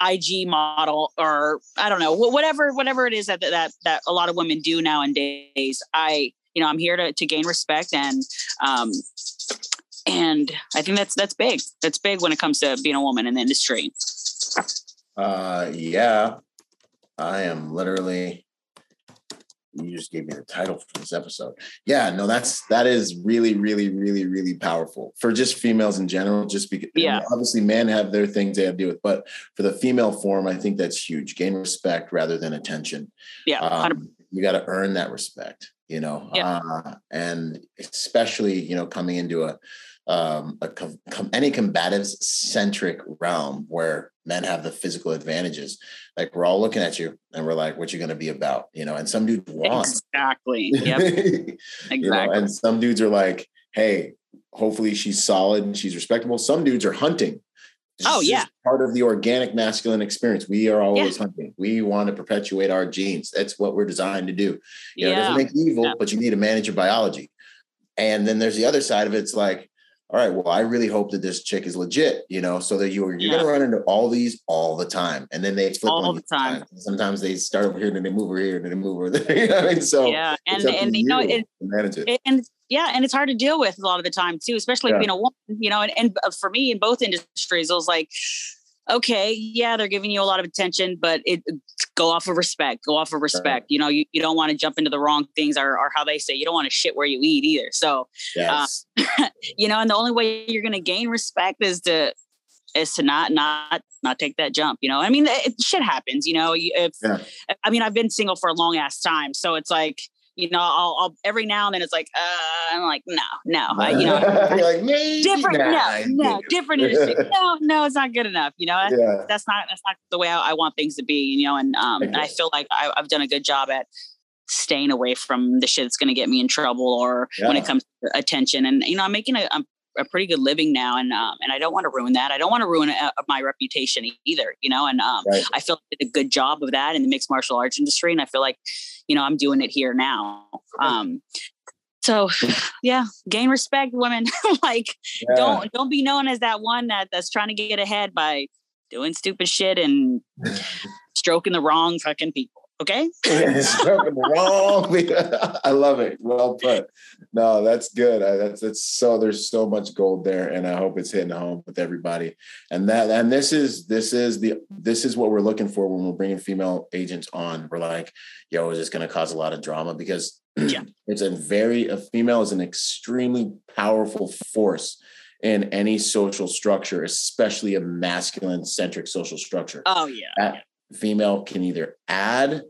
IG model or I don't know whatever whatever it is that that that a lot of women do nowadays. I you know, I'm here to, to gain respect and, um, and I think that's, that's big. That's big when it comes to being a woman in the industry. Uh, yeah, I am literally, you just gave me the title for this episode. Yeah, no, that's that is really, really, really, really powerful for just females in general. Just because, yeah, obviously, men have their things they have to deal with, but for the female form, I think that's huge. Gain respect rather than attention. Yeah, um, you got to earn that respect you know, Yeah. uh, and especially you know coming into a um, a com- com- any combative centric realm where men have the physical advantages. Like we're all looking at you and we're like, what you going to be about, you know? And some dudes want, Exactly. Yep. you Exactly. know, and some dudes are like, hey, hopefully she's solid and she's respectable. Some dudes are hunting. It's Oh, yeah. part of the organic masculine experience. We are always hunting. We want to perpetuate our genes. That's what we're designed to do. You know, it yeah. doesn't make you evil, Yeah. but you need to manage your biology. And then there's the other side of it. It's like, all right, well, I really hope that this chick is legit, you know, so that you're you're Yeah. gonna run into all these all the time. And then they flip All on the you time. Sometimes they start over here, then they move over here, then they move over there. You know I mean? So yeah. And and you know to it, manage it. it- and yeah, and it's hard to deal with a lot of the time too, especially Yeah. being a woman, you know, and, and uh, for me in both industries, it was like, okay, yeah, they're giving you a lot of attention, but it go off of respect, go off of respect. You know, you, you don't want to jump into the wrong things or, or how they say, you don't want to shit where you eat either. So, uh, Yes. you know, and the only way you're going to gain respect is to, is to not, not, not take that jump, you know, I mean, it, shit happens, you know, if, Yeah. I mean, I've been single for a long ass time. So it's like, you know, I'll, I'll every now and then it's like, uh, I'm like, no, no, I, you know, like maybe different, no, no, different industry. No, no, it's not good enough. You know, that's, Yeah. that's not, that's not the way I, I want things to be, you know, and, um, and I feel like I, I've done a good job at staying away from the shit that's going to get me in trouble or when it comes to attention. And, you know, I'm making a, I'm a pretty good living now. And, um, and I don't want to ruin that. I don't want to ruin uh, my reputation either, you know, and, um, Right. I feel like I did a good job of that in the mixed martial arts industry. And I feel like, you know, I'm doing it here now. Um, so yeah, gain respect, women. like Yeah. don't don't be known as that one that that's trying to get ahead by doing stupid shit and stroking the wrong fucking people. Okay. Wrong. I love it. Well put. No, that's good. I, that's that's so. There's so much gold there, and I hope it's hitting home with everybody. And that and this is this is the this is what we're looking for when we're bringing female agents on. We're like, yo, is this going to cause a lot of drama? Because Yeah. it's a very a female is an extremely powerful force in any social structure, especially a masculine centric social structure Oh yeah. that female can either add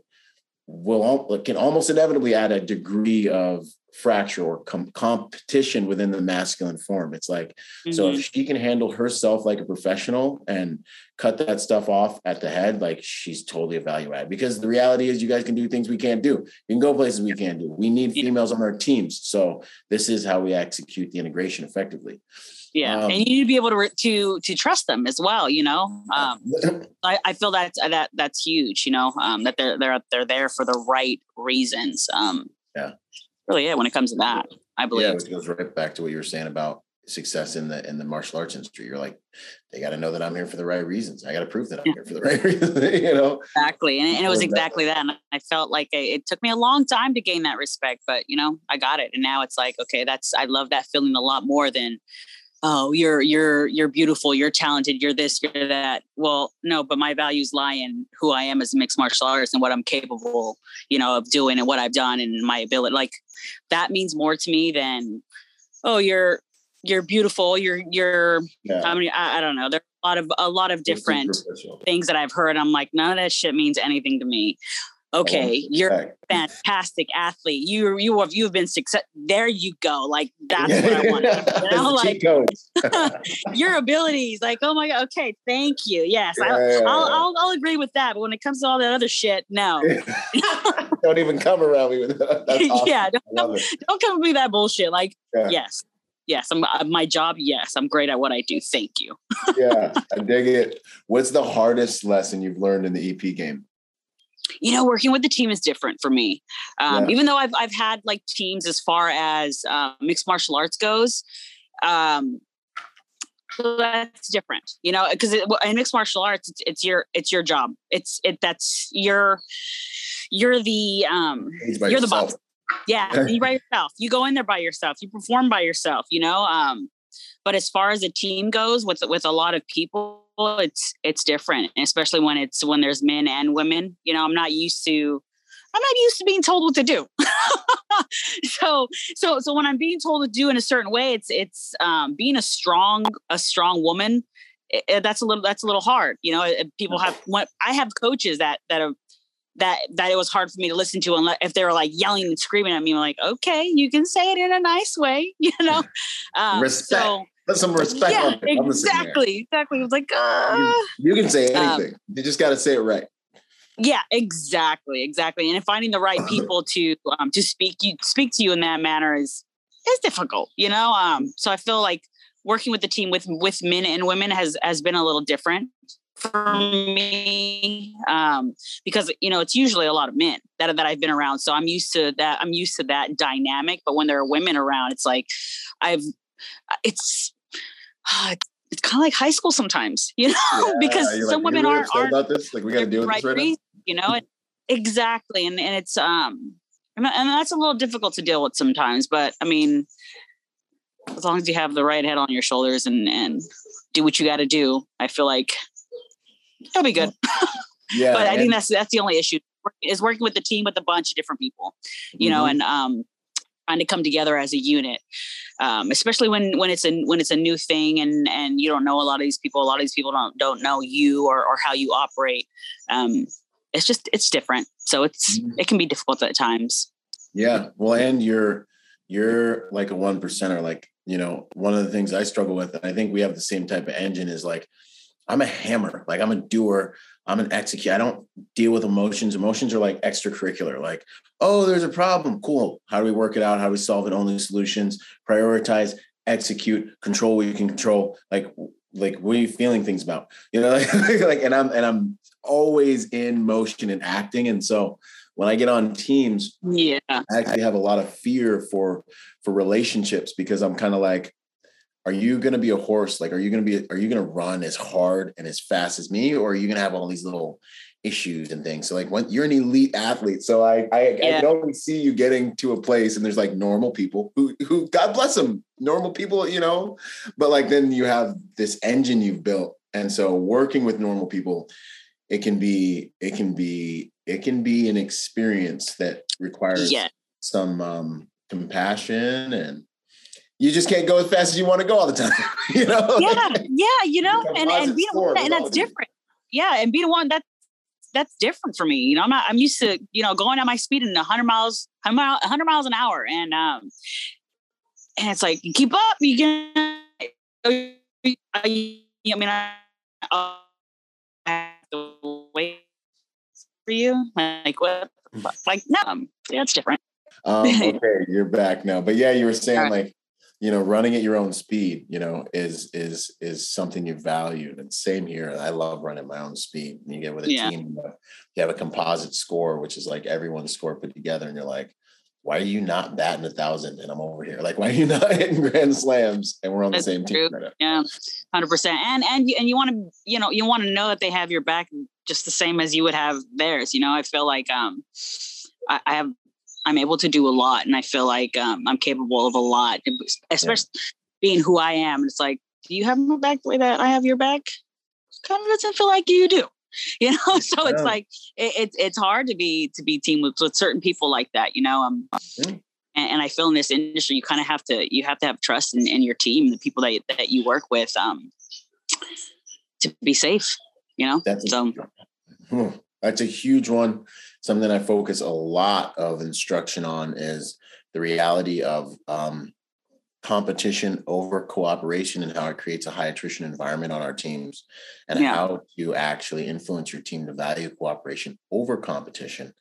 will can almost inevitably add a degree of fracture or com- competition within the masculine form. It's like so Mhm. if she can handle herself like a professional and cut that stuff off at the head like she's totally a value add. Because the reality is you guys can do things we can't do. You can go places we can't do. We need females on our teams. So this is how we execute the integration effectively yeah, um, and you need to be able to to to trust them as well. You know, um, I, I feel that that that's huge. You know, um, that they're they're they're there for the right reasons. Um, Yeah. really, yeah. When it comes to that, I believe. Yeah, which goes right back to what you were saying about success in the in the martial arts industry. You're like, they got to know that I'm here for the right reasons. I got to prove that I'm Yeah. here for the right reasons. you know, Exactly. And, and it was exactly that. And I felt like I- it took me a long time to gain that respect, but you know, I got it. And now it's like, okay, that's, I love that feeling a lot more than, oh, you're, you're, you're beautiful, you're talented, you're this, you're that. Well, no, but my values lie in who I am as a mixed martial artist and what I'm capable, you know, of doing and what I've done and my ability. Like that means more to me than, oh, you're, you're beautiful. You're, you're, yeah. I mean, I, I don't know. there are a lot of, a lot of different things that I've heard. I'm like, none of that shit means anything to me. Okay, you're a fantastic athlete. You you have you've been success. There you go. Like that's what I want. You know, like your abilities. Like oh my god. Okay, thank you. Yes, Yeah. I'll, I'll I'll agree with that. But when it comes to all that other shit, no. don't even come around me with that. Awesome. yeah, don't, I love it. don't come with me that bullshit. Like Yeah. yes, yes. I'm uh, my job. Yes, I'm great at what I do. Thank you. yeah, I dig it. What's the hardest lesson you've learned in the EP game? You know, working with the team is different for me. Um, Yeah. Even though I've I've had like teams as far as uh, mixed martial arts goes, um, so that's different. You know, because in mixed martial arts, it's, it's your it's your job. It's it that's your you're the um you're the boss. Yeah, you by yourself. You go in there by yourself. You perform by yourself. You know. Um, but as far as a team goes, with with a lot of people, it's it's different, especially when it's when there's men and women. You know, I'm not used to. I'm not used to being told what to do. so so so when I'm being told to do in a certain way, it's it's um, being a strong a strong woman. i- i- that's a little that's a little hard. You know, Uh, people have what I have coaches that that have that that it was hard for me to listen to and if they were like yelling and screaming at me I'm like okay you can say it in a nice way you know? Um, respect. so, Put some respect yeah, exactly exactly. It was like uh, you, you, can say um, anything. Um, you just got to say it right. Yeah exactly exactly and finding the right people to um to speak you speak to you in that manner is is difficult you know? Um so i feel like working with the team with with men and women has has been a little different for me um, because you know it's usually a lot of men that that I've been around. So I'm used to that. I'm used to that dynamic. But when there are women around, it's like I've it's uh, it's kind of like high school sometimes, you know, yeah, because some like, women really aren't, aren't about this. Like we got to deal with right this right reason, you know, it, exactly, and and it's um and, and that's a little difficult to deal with sometimes. But I mean, as long as you have the right head on your shoulders and and do what you got to do, I feel like it'll be good. Yeah, but I think that's that's the only issue is working with the team with a bunch of different people, you mm-hmm. know, and um, trying to come together as a unit, um, especially when when it's a when it's a new thing and and you don't know a lot of these people. A lot of these people don't don't know you or or how you operate. Um, it's just it's different, so it's mm-hmm. it can be difficult at times. Yeah, well, and you're you're like a one percenter. Like you know, one of the things I struggle with, and I think we have the same type of engine, is like I'm a hammer. Like I'm a doer. I'm an execute. I don't deal with emotions. Emotions are like extracurricular. Like, oh, there's a problem. Cool. How do we work it out? How do we solve it? Only solutions. Prioritize. Execute. Control what you can control. Like, like what are you feeling things about? You know, like, like and I'm and I'm always in motion and acting. And so when I get on teams, yeah, I actually have a lot of fear for for relationships because I'm kind of like are you going to be a horse like are you going to be are you going to run as hard and as fast as me or are you going to have all these little issues and things so like when you're an elite athlete so i I, yeah. I don't see you getting to a place and there's like normal people who who god bless them normal people you know but like then you have this engine you've built and so working with normal people it can be it can be it can be an experience that requires yeah. some um compassion and you just can't go as fast as you want to go all the time. you know? Yeah, yeah, you know, and, and being one and that's different. Yeah, and being one that that's different for me. You know, I'm not, I'm used to, you know, going at my speed in 100 miles, 100 miles an hour. And, um, and it's like, keep up, you can, I, mean, I, I have to wait for you. Like, what? Like, no, yeah, it's different. um, okay, you're back now. But yeah, you were saying like you know running at your own speed you know is is is something you value and same here i love running my own speed and you get with a yeah. team you have a composite score which is like everyone's score put together and you're like why are you not batting a thousand and i'm over here like why are you not hitting grand slams and we're on That's the same true. team right yeah 100% and and you, and you want to you know you want to know that they have your back just the same as you would have theirs you know i feel like um I, I have I'm able to do a lot, and I feel like um, I'm capable of a lot, especially yeah. being who I am. It's like, do you have my back the way that I have your back? Kind of doesn't feel like you do, you know. So yeah. it's like it, it's it's hard to be to be team with, with certain people like that, you know. Um, yeah. and, and, I feel in this industry, you kind of have to you have to have trust in, in your team, the people that that you work with, um, to be safe, you know. That's so. A, that's a huge one something I focus a lot of instruction on is the reality of um, competition over cooperation and how it creates a high attrition environment on our teams and yeah. how to actually influence your team to value cooperation over competition.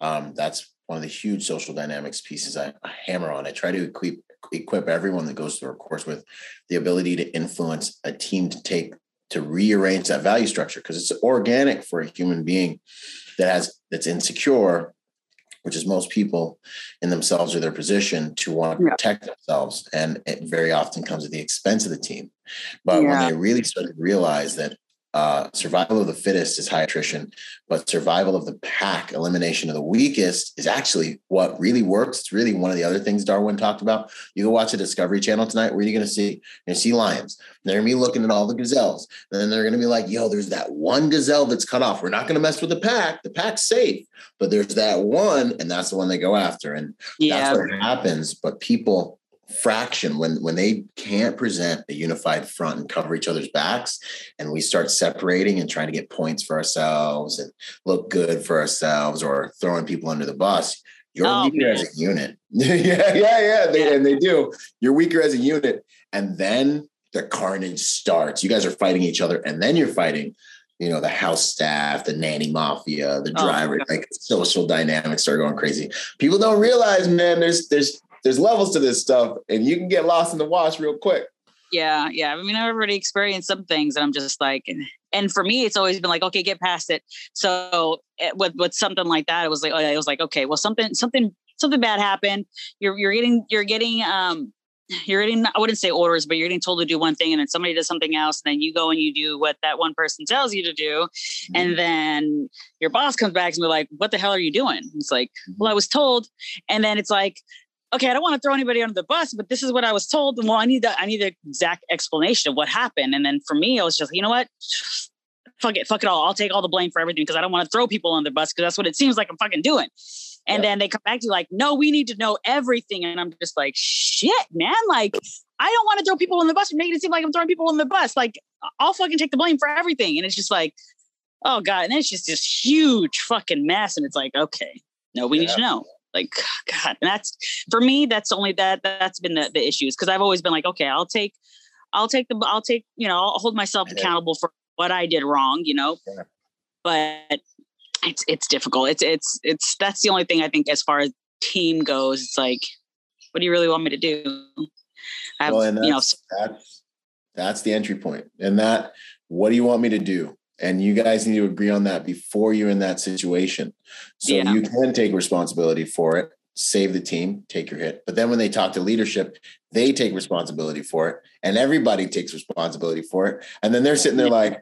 Um, that's one of the huge social dynamics pieces I, I hammer on. I try to equip equip everyone that goes through our course with the ability to influence a team to take to rearrange that value structure because it's organic for a human being that has that's insecure which is most people in themselves or their position to want to yeah. protect themselves and it very often comes at the expense of the team but yeah. when they really start to realize that uh, survival of the fittest is high attrition, but survival of the pack, elimination of the weakest, is actually what really works. It's really one of the other things Darwin talked about. You go watch the Discovery Channel tonight. Where are you going to see? You're going to see lions. They're going to be looking at all the gazelles. And then they're going to be like, yo, there's that one gazelle that's cut off. We're not going to mess with the pack. The pack's safe, but there's that one, and that's the one they go after. And yeah. that's what happens. But people fraction when when they can't present a unified front and cover each other's backs and we start separating and trying to get points for ourselves and look good for ourselves or throwing people under the bus you're oh, weaker man. as a unit. Yeah yeah yeah, they, and they do. You're weaker as a unit and then the carnage starts. You guys are fighting each other and then you're fighting you know the house staff the nanny mafia the oh, driver oh, like social dynamics start going crazy. People don't realize man there's there's there's levels to this stuff, and you can get lost in the wash real quick. Yeah, yeah. I mean, I've already experienced some things, and I'm just like, and for me, it's always been like, okay, get past it. So eh, with with something like that, it was like, it was like, okay, well, something, something, something bad happened. You're you're getting you're getting um you're getting I wouldn't say orders, but you're getting told to do one thing and then somebody does something else, and then you go and you do what that one person tells you to do. Mm-hmm. And then your boss comes back and be like, What the hell are you doing? It's like, Well, mm-hmm. I was told. And then it's like, okay, I don't want to throw anybody under the bus, but this is what I was told. Well, I need the I need the exact explanation of what happened. And then for me, I was just, you know what? Fuck it, fuck it all. I'll take all the blame for everything because I don't want to throw people under the bus because that's what it seems like I'm fucking doing. And yeah. then they come back to you like, no, we need to know everything. And I'm just like, shit, man. Like, I don't want to throw people on the bus and make it seem like I'm throwing people on the bus. Like, I'll fucking take the blame for everything. And it's just like, oh God. And then it's just this huge fucking mess. And it's like, okay, no, we yeah. need to know like god and that's for me that's only that that's been the, the issues because i've always been like okay i'll take i'll take the i'll take you know i'll hold myself accountable for what i did wrong you know? Yeah. but it's it's difficult. It's it's it's that's the only thing i think as far as team goes it's like what do you really want me to do? I have, well, you know that's that's the entry point and that what do you want me to do and you guys need to agree on that before you're in that situation. So yeah. you can take responsibility for it save the team take your hit. But then when they talk to leadership they take responsibility for it and everybody takes responsibility for it. And then they're sitting there like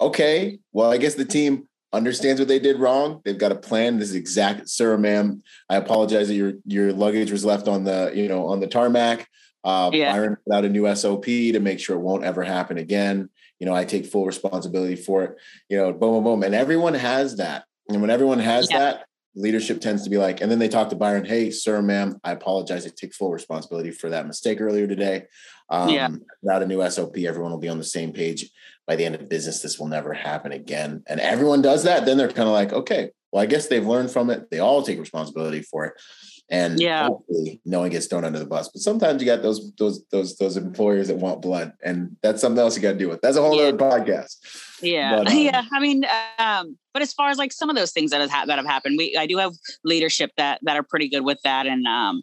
okay well i guess the team understands what they did wrong. They've got a plan. This is exact sir ma'am i apologize that your your luggage was left on the you know on the tarmac. Uh, yeah. Byron put out a new SOP to make sure it won't ever happen again you know, I take full responsibility for it, you know, boom, boom, boom. And everyone has that. And when everyone has yeah. that, leadership tends to be like, and then they talk to Byron, hey, sir, ma'am, I apologize. I take full responsibility for that mistake earlier today. Um, yeah. Without a new SOP, everyone will be on the same page. By the end of business, this will never happen again. And everyone does that. Then they're kind of like, okay, well, I guess they've learned from it. They all take responsibility for it and yeah. hopefully no one gets thrown under the bus. But sometimes you got those those those those employers that want blood, and that's something else you got to deal with. That's a whole yeah. other podcast. Yeah, but, um, yeah. I mean, um, but as far as like some of those things that have ha- that have happened, we I do have leadership that that are pretty good with that, and um,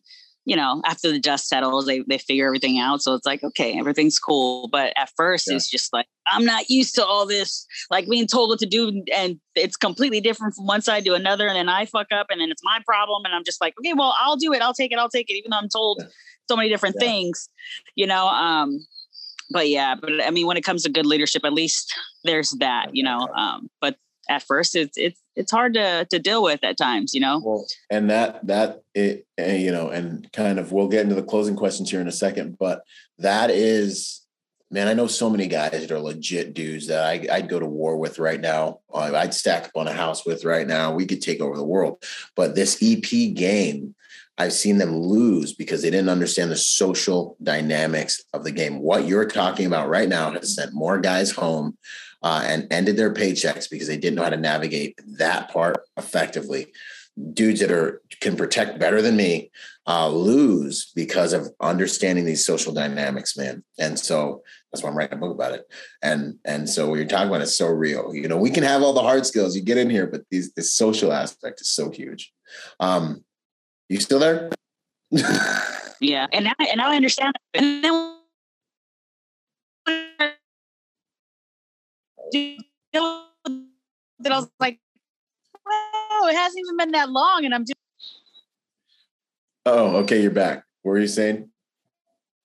you know, after the dust settles, they they figure everything out. So it's like, okay, everything's cool. But at first, yeah. it's just like I'm not used to all this, like being told what to do, and it's completely different from one side to another. And then I fuck up, and then it's my problem, and I'm just like, okay, well, I'll do it. I'll take it. I'll take it, even though I'm told yeah. so many different yeah. things, you know. Um, but yeah, but I mean, when it comes to good leadership, at least there's that, you know. Um, but at first it's it's it's hard to to deal with at times you know? Well and that that it eh, you know and kind of we'll get into the closing questions here in a second but that is man i know so many guys that are legit dudes that I, i'd go to war with right now. Uh, i'd stack up on a house with right now. We could take over the world. But this ep game I've seen them lose because they didn't understand the social dynamics of the game. What you're talking about right now has sent more guys home uh, and ended their paychecks because they didn't know how to navigate that part effectively. Dudes that are can protect better than me uh, lose because of understanding these social dynamics, man. And so that's why I'm writing a book about it. And and so what you're talking about is so real. You know, we can have all the hard skills you get in here, but these this social aspect is so huge. Um, you still there? yeah, and now and now I understand. And then that I was like, "Wow, it hasn't even been that long," and I'm just. Oh, okay, you're back. What were you saying?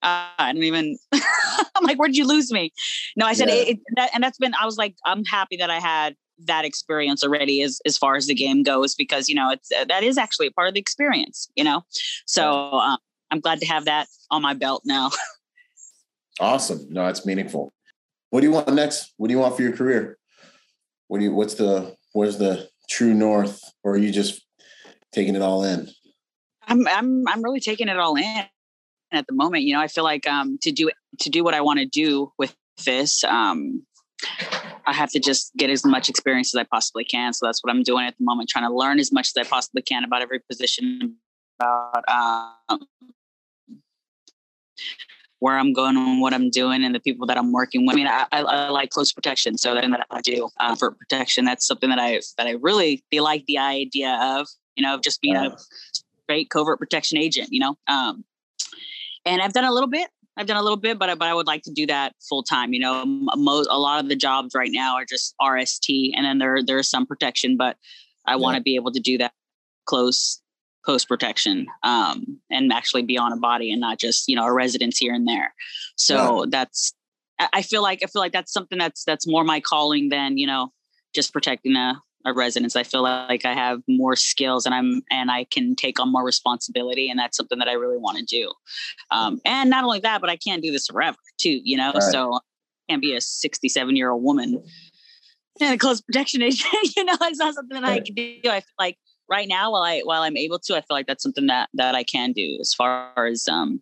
Uh, I don't even. I'm like, where did you lose me? No, I said yeah. it, it, that, and that's been. I was like, I'm happy that I had that experience already as as far as the game goes because you know it's uh, that is actually a part of the experience. You know, so um, I'm glad to have that on my belt now. awesome. No, it's meaningful. What do you want next? What do you want for your career? What do you? What's the? Where's the true north? Or are you just taking it all in? I'm I'm I'm really taking it all in. at the moment. You know, I feel like um, to do to do what I want to do with this, um, I have to just get as much experience as I possibly can. So that's what I'm doing at the moment, trying to learn as much as I possibly can about every position, about um, where I'm going and what I'm doing and the people that I'm working with. I mean, I, I, I like close protection, so that I do uh, for protection. That's something that I that I really like the idea of. You know, of just being a straight covert protection agent. You know, um, and I've done a little bit. I've done a little bit, but but I would like to do that full time. You know, most a lot of the jobs right now are just RST, and then there there's some protection, but I yeah. want to be able to do that close post protection um, and actually be on a body and not just you know a residence here and there. So yeah. that's I feel like I feel like that's something that's that's more my calling than you know just protecting a a residence. I feel like I have more skills and I'm and I can take on more responsibility, and that's something that I really want to do. Um, and not only that, but I can't do this forever too. You know, right. so I can't be a 67 year old woman and a close protection agent. you know, it's not something that right. I can do. I feel like right now, while I while I'm able to, I feel like that's something that that I can do as far as um,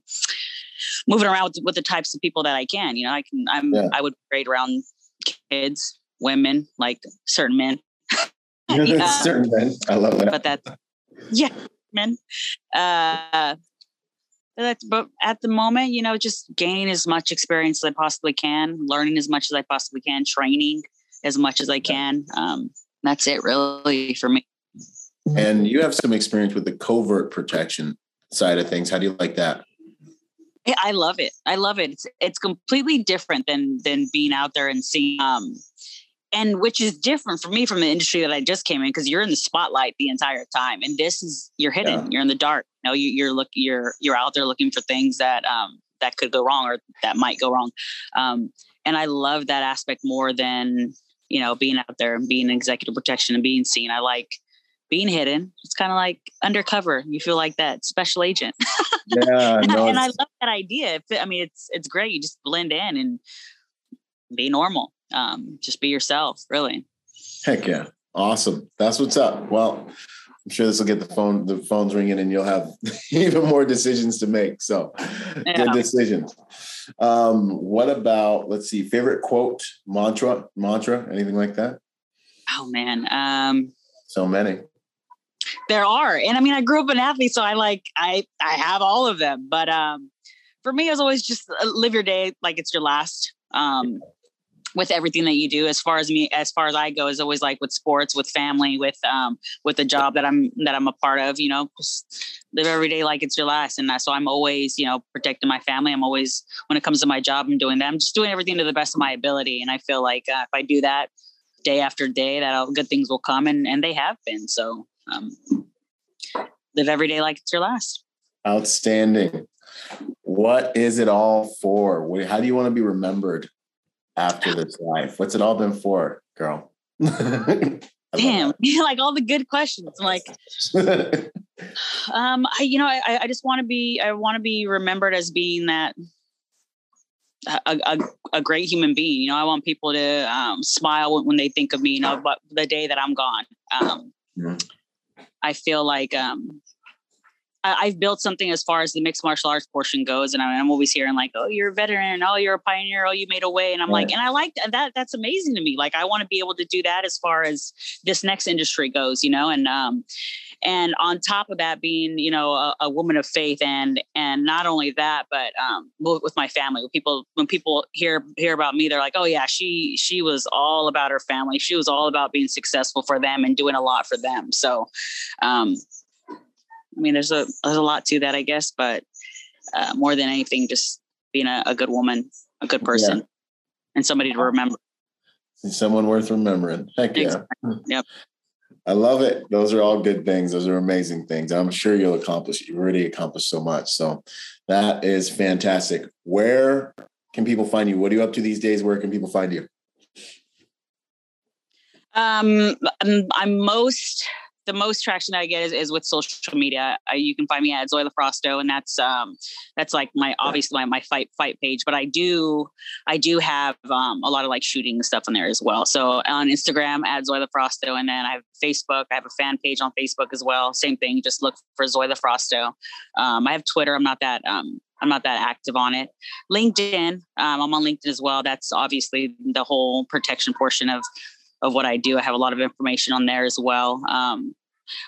moving around with, with the types of people that I can. You know, I can I'm yeah. I would grade around kids, women, like certain men yeah. I love that. But that's yeah, men. Uh that's but at the moment, you know, just gaining as much experience as I possibly can, learning as much as I possibly can, training as much as I can. Um, that's it really for me. And you have some experience with the covert protection side of things. How do you like that? I love it. I love it. It's it's completely different than than being out there and seeing um and which is different for me from the industry that I just came in because you're in the spotlight the entire time, and this is you're hidden, yeah. you're in the dark. You know, you, you're look, you're you're out there looking for things that um, that could go wrong or that might go wrong, um, and I love that aspect more than you know being out there and being executive protection and being seen. I like being hidden. It's kind of like undercover. You feel like that special agent. Yeah, no, and I love that idea. I mean, it's it's great. You just blend in and be normal um, just be yourself, really. Heck yeah. Awesome. That's what's up. Well, I'm sure this will get the phone, the phones ringing and you'll have even more decisions to make. So yeah. good decisions. Um, what about, let's see, favorite quote, mantra, mantra, anything like that? Oh man. Um, so many. There are. And I mean, I grew up an athlete, so I like, I, I have all of them, but, um, for me, it was always just uh, live your day like it's your last. Um, with everything that you do as far as me as far as i go is always like with sports with family with um with the job that i'm that i'm a part of you know live every day like it's your last. And so i'm always you know protecting my family. I'm always when it comes to my job i'm doing that. I'm just doing everything to the best of my ability. And i feel like uh, if i do that day after day that all good things will come and and they have been. So um live every day like it's your last. Outstanding. What is it all for? How do you want to be remembered after this life? What's it all been for, girl? Damn, like all the good questions. I'm like, um, I, you know, I, I just want to be, I want to be remembered as being that a, a, a, great human being. You know, I want people to um, smile when, when, they think of me. You know, but the day that I'm gone, um. I feel like um, I, have built something as far as the mixed martial arts portion goes, and I'm, always hearing like, "Oh, you're a veteran. Oh, you're a pioneer. Oh, you made a way." And I'm like, and I like that. That's amazing to me. Like, I want to be able to do that as far as this next industry goes, you know. And um, and on top of that, being you know a, a woman of faith, and and not only that, but um, with my family. When people when people hear hear about me, they're like, "Oh yeah, she she was all about her family. She was all about being successful for them and doing a lot for them." So, um, I mean, there's a there's a lot to that, I guess, but uh, more than anything, just being a, a good woman, a good person, yeah. and somebody to remember. Someone worth remembering. Heck yeah. Exactly. Yep. I love it. Those are all good things. Those are amazing things. I'm sure you'll accomplish. You've already accomplished so much. So that is fantastic. Where can people find you? What are you up to these days? Where can people find you? Um, I'm, I'm most the most traction I get is, is with social media. Uh, you can find me at Zoila Frausto, and that's um, that's like my obviously my, my fight fight page. But I do I do have um, a lot of like shooting stuff on there as well. So on Instagram at Zoila Frausto, and then I have Facebook. I have a fan page on Facebook as well. Same thing. Just look for Zoila Frausto. Um, I have Twitter. I'm not that um, I'm not that active on it. LinkedIn, um, I'm on LinkedIn as well. That's obviously the whole protection portion of of what I do. I have a lot of information on there as well. Um,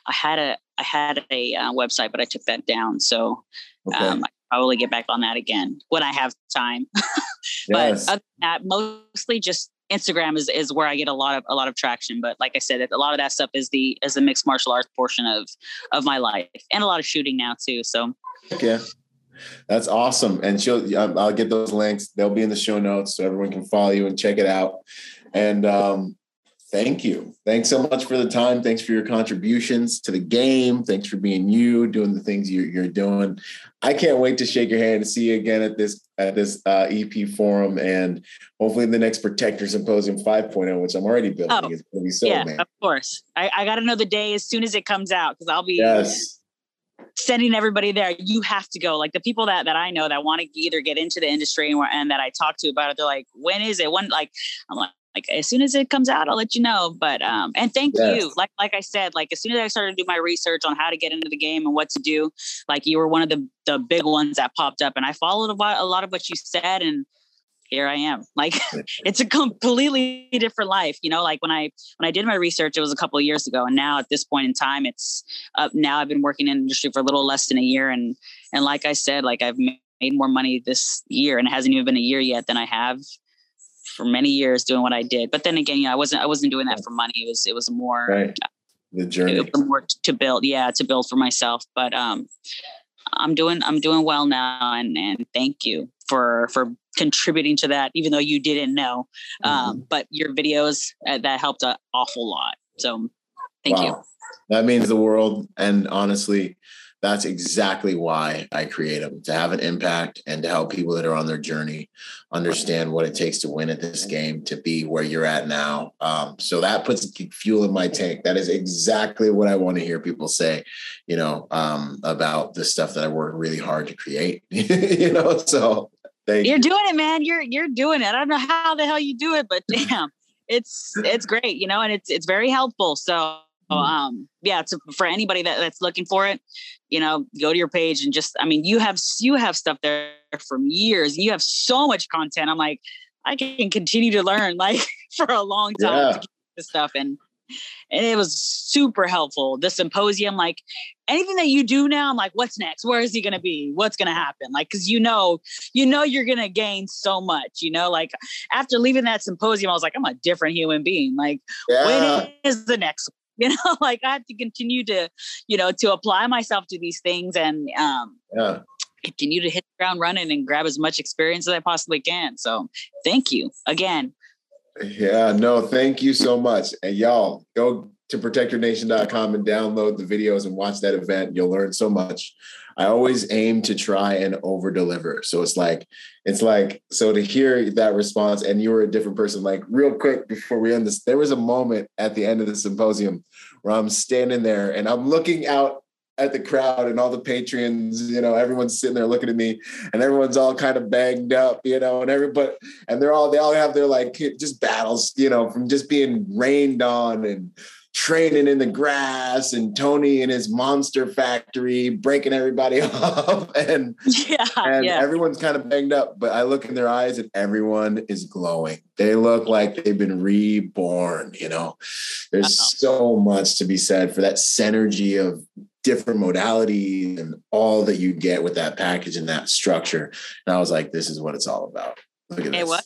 I had a I had a uh, website, but I took that down. So okay. um, I probably get back on that again when I have time. but yes. other than that, mostly just Instagram is is where I get a lot of a lot of traction. But like I said, a lot of that stuff is the is the mixed martial arts portion of of my life, and a lot of shooting now too. So yeah. That's awesome. And she'll, I'll get those links. They'll be in the show notes so everyone can follow you and check it out. And um, thank you. Thanks so much for the time. Thanks for your contributions to the game. Thanks for being you, doing the things you're, you're doing. I can't wait to shake your hand and see you again at this at this uh, EP forum and hopefully the next Protector Symposium 5.0, which I'm already building. Oh, it's going to be so, yeah, man. Of course. I, I got to know the day as soon as it comes out because I'll be yes. sending everybody there. You have to go. Like the people that that I know that want to either get into the industry and, and that I talk to about it, they're like, when is it? When like I'm like, like as soon as it comes out i'll let you know but um and thank yes. you like like i said like as soon as i started to do my research on how to get into the game and what to do like you were one of the the big ones that popped up and i followed a lot, a lot of what you said and here i am. Like it's a completely different life you know like when i when i did my research it was a couple of years ago and now at this point in time it's up now i've been working in industry for a little less than a year and and like i said like i've made more money this year and it hasn't even been a year yet than i have for many years doing what I did. But then again, know, I wasn't I wasn't doing that for money. It was it was more right. the journey more to build, yeah, to build for myself. But um I'm doing I'm doing well now and and thank you for for contributing to that even though you didn't know. Um, mm-hmm. Um but your videos uh, that helped an awful lot. So thank wow. you. That means the world and honestly that's exactly why I create them to have an impact and to help people that are on their journey understand what it takes to win at this game, to be where you're at now. Um, so that puts fuel in my tank. That is exactly what I want to hear people say, you know, um, about the stuff that I work really hard to create, you know, so you're you. doing it, man. You're, you're doing it. I don't know how the hell you do it, but damn, it's, it's great, you know, and it's, it's very helpful. So Mm-hmm. um, yeah, to, for anybody that, that's looking for it, you know, go to your page and just, I mean, you have, you have stuff there from years. You have so much content. I'm like, I can continue to learn like for a long time yeah. this stuff. And, and it was super helpful. The symposium, like anything that you do now, I'm like, what's next? Where is he going to be? What's going to happen? Like, cause you know, you know, you're going to gain so much, you know, like after leaving that symposium, I was like, I'm a different human being. Like, yeah. when is the next you know like i have to continue to you know to apply myself to these things and um yeah. continue to hit the ground running and grab as much experience as i possibly can. So thank you again. Yeah no thank you so much. And y'all go to protectornation.com and download the videos and watch that event you'll learn so much I always aim to try and over deliver. So it's like, it's like, so to hear that response and you were a different person, like real quick before we end this, there was a moment at the end of the symposium where I'm standing there and I'm looking out at the crowd and all the patrons, you know, everyone's sitting there looking at me and everyone's all kind of banged up, you know, and everybody, and they're all, they all have their like just battles, you know, from just being rained on and training in the grass and Tony in his monster factory breaking everybody off and yeah, and yeah. everyone's kind of banged up but I look in their eyes and everyone is glowing they look like they've been reborn you know there's Uh-oh. so much to be said for that synergy of different modalities and all that you get with that package and that structure and I was like this is what it's all about look at hey, this what?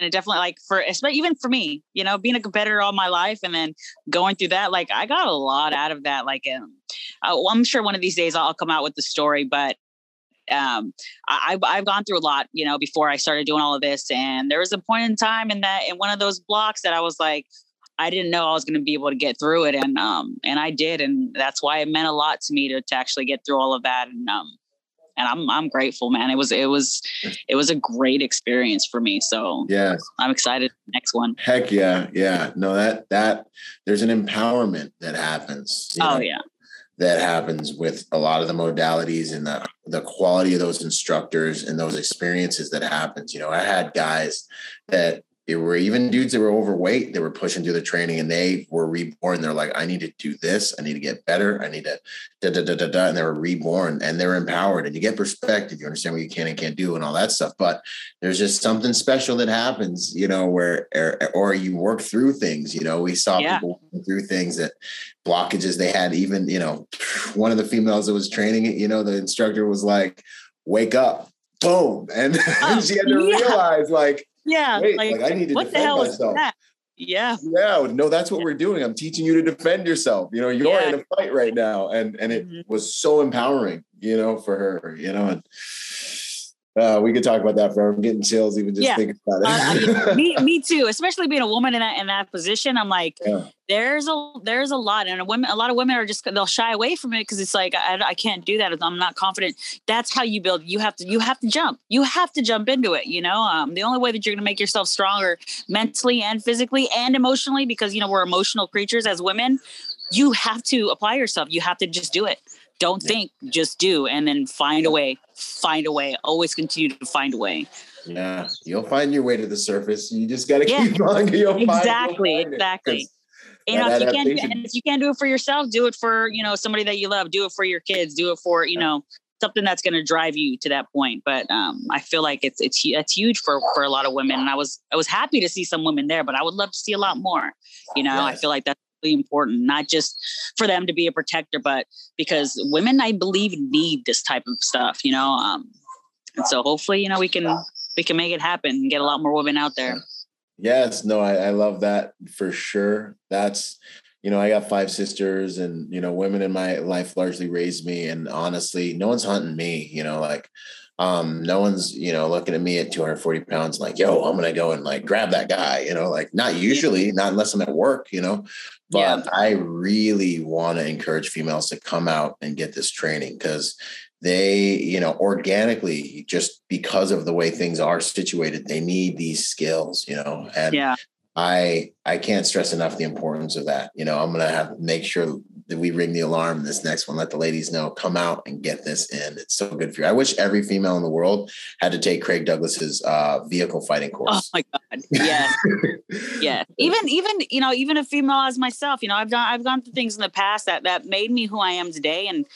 And it definitely like for even for me you know being a competitor all my life and then going through that like i got a lot out of that like um, I, well, i'm sure one of these days i'll come out with the story but um, I, I've gone through a lot, you know, before I started doing all of this. And there was a point in time in that, in one of those blocks that I was like, I didn't know I was going to be able to get through it. And, um, and I did. And that's why it meant a lot to me to, to actually get through all of that. And, um, and I'm I'm grateful, man. It was it was it was a great experience for me. So yeah, I'm excited. Next one. Heck yeah, yeah. No, that that there's an empowerment that happens. Oh know, yeah. That happens with a lot of the modalities and the the quality of those instructors and those experiences that happens. You know, I had guys that there were even dudes that were overweight that were pushing through the training and they were reborn. They're like, I need to do this. I need to get better. I need to da da da da da. And they were reborn and they're empowered. And you get perspective. You understand what you can and can't do and all that stuff. But there's just something special that happens, you know, where or, or you work through things. You know, we saw yeah. people through things that blockages they had. Even you know, one of the females that was training it. You know, the instructor was like, "Wake up." Boom. And, oh, she had to yeah. realize, like, yeah. Wait, like, like, I need to what the hell myself. Is that? Yeah. Yeah. No, that's what we're doing. I'm teaching you to defend yourself. You know, you're yeah. in a fight right now. And and it mm-hmm. was so empowering, you know, for her, you know, and uh, we could talk about that forever. I'm getting chills even just yeah. thinking about it. uh, me, me too. Especially being a woman in that in that position, I'm like, yeah. there's a there's a lot, and a women a lot of women are just they'll shy away from it because it's like I, I can't do that. I'm not confident. That's how you build. You have to you have to jump. You have to jump into it. You know, um, the only way that you're going to make yourself stronger mentally and physically and emotionally, because you know we're emotional creatures as women. You have to apply yourself. You have to just do it. Don't think, just do, and then find a way. Find a way. Always continue to find a way. Yeah, you'll find your way to the surface. You just got to yeah. keep on. You'll exactly, find, exactly. You know, if you can't, and if you can't do it for yourself, do it for you know somebody that you love. Do it for your kids. Do it for you know something that's going to drive you to that point. But um, I feel like it's it's it's huge for for a lot of women, and I was I was happy to see some women there, but I would love to see a lot more. You know, yes. I feel like that's important, not just for them to be a protector, but because women, I believe, need this type of stuff, you know. Um, and so hopefully, you know, we can we can make it happen and get a lot more women out there. Yes, no, I, I love that for sure. That's you know, I got five sisters and, you know, women in my life largely raised me. And honestly, no one's hunting me, you know, like um, no one's, you know, looking at me at 240 pounds like, yo, I'm gonna go and like grab that guy, you know, like not usually, not unless I'm at work, you know. But yeah. I really want to encourage females to come out and get this training because they, you know, organically, just because of the way things are situated, they need these skills, you know. And yeah. I I can't stress enough the importance of that. You know, I'm gonna have to make sure that we ring the alarm this next one, let the ladies know, come out and get this in. It's so good for you. I wish every female in the world had to take Craig Douglas's uh, vehicle fighting course. Oh my God. Yeah. yeah. Even, even, you know, even a female as myself, you know, I've done, I've gone through things in the past that, that made me who I am today. And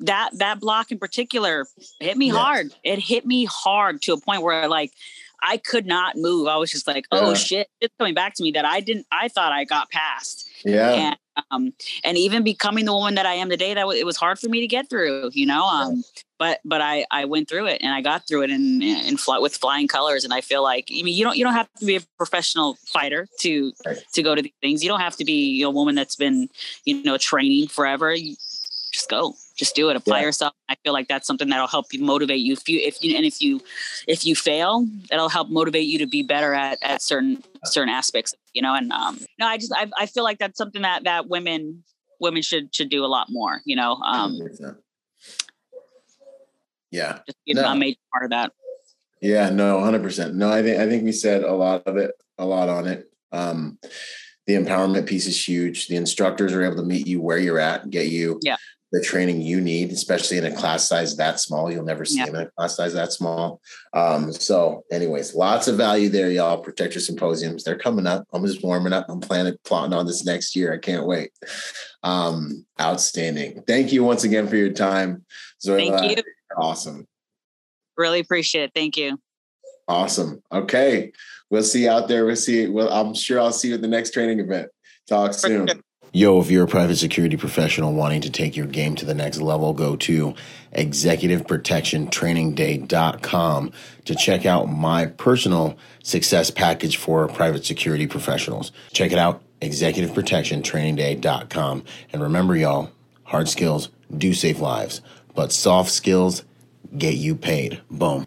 that, that block in particular hit me yes. hard. It hit me hard to a point where like, I could not move. I was just like, oh yeah. shit, it's coming back to me that I didn't, I thought I got past. Yeah. And, um, and even becoming the woman that I am today, that w- it was hard for me to get through, you know. Um, but but I I went through it and I got through it in in fly, with flying colors. And I feel like I mean you don't you don't have to be a professional fighter to right. to go to these things. You don't have to be a woman that's been you know training forever. You just go just do it apply yeah. yourself. I feel like that's something that'll help you motivate you. If you if you and if you if you fail it'll help motivate you to be better at at certain certain aspects you know and um no i just i, I feel like that's something that that women women should should do a lot more you know um yeah. just be no. a major part of that. Yeah no 100% no i think i think we said a lot of it a lot on it. Um the empowerment piece is huge. The instructors are able to meet you where you're at get you yeah the training you need, especially in a class size that small. You'll never see yeah. them in a class size that small. Um, so, anyways, lots of value there, y'all. Protector symposiums, they're coming up. I'm just warming up. I'm planning plotting on this next year. I can't wait. Um, outstanding. Thank you once again for your time. Zoila. Thank you. Awesome. Really appreciate it. Thank you. Awesome. Okay. We'll see you out there. We'll see. Well, I'm sure I'll see you at the next training event. Talk soon. Yo, if you're a private security professional wanting to take your game to the next level, go to executiveprotectiontrainingday.com to check out my personal success package for private security professionals. Check it out, executiveprotectiontrainingday.com. And remember, y'all, hard skills do save lives, but soft skills get you paid. Boom.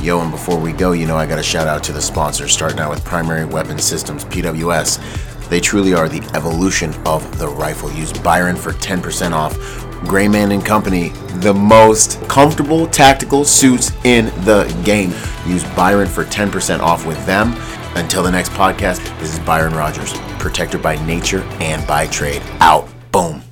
Yo, and before we go, you know, I got a shout out to the sponsors, starting out with Primary Weapon Systems, PWS. They truly are the evolution of the rifle. Use Byron for 10% off. Grayman and Company, the most comfortable tactical suits in the game. Use Byron for 10% off with them. Until the next podcast, this is Byron Rogers, protector by nature and by trade. Out. Boom.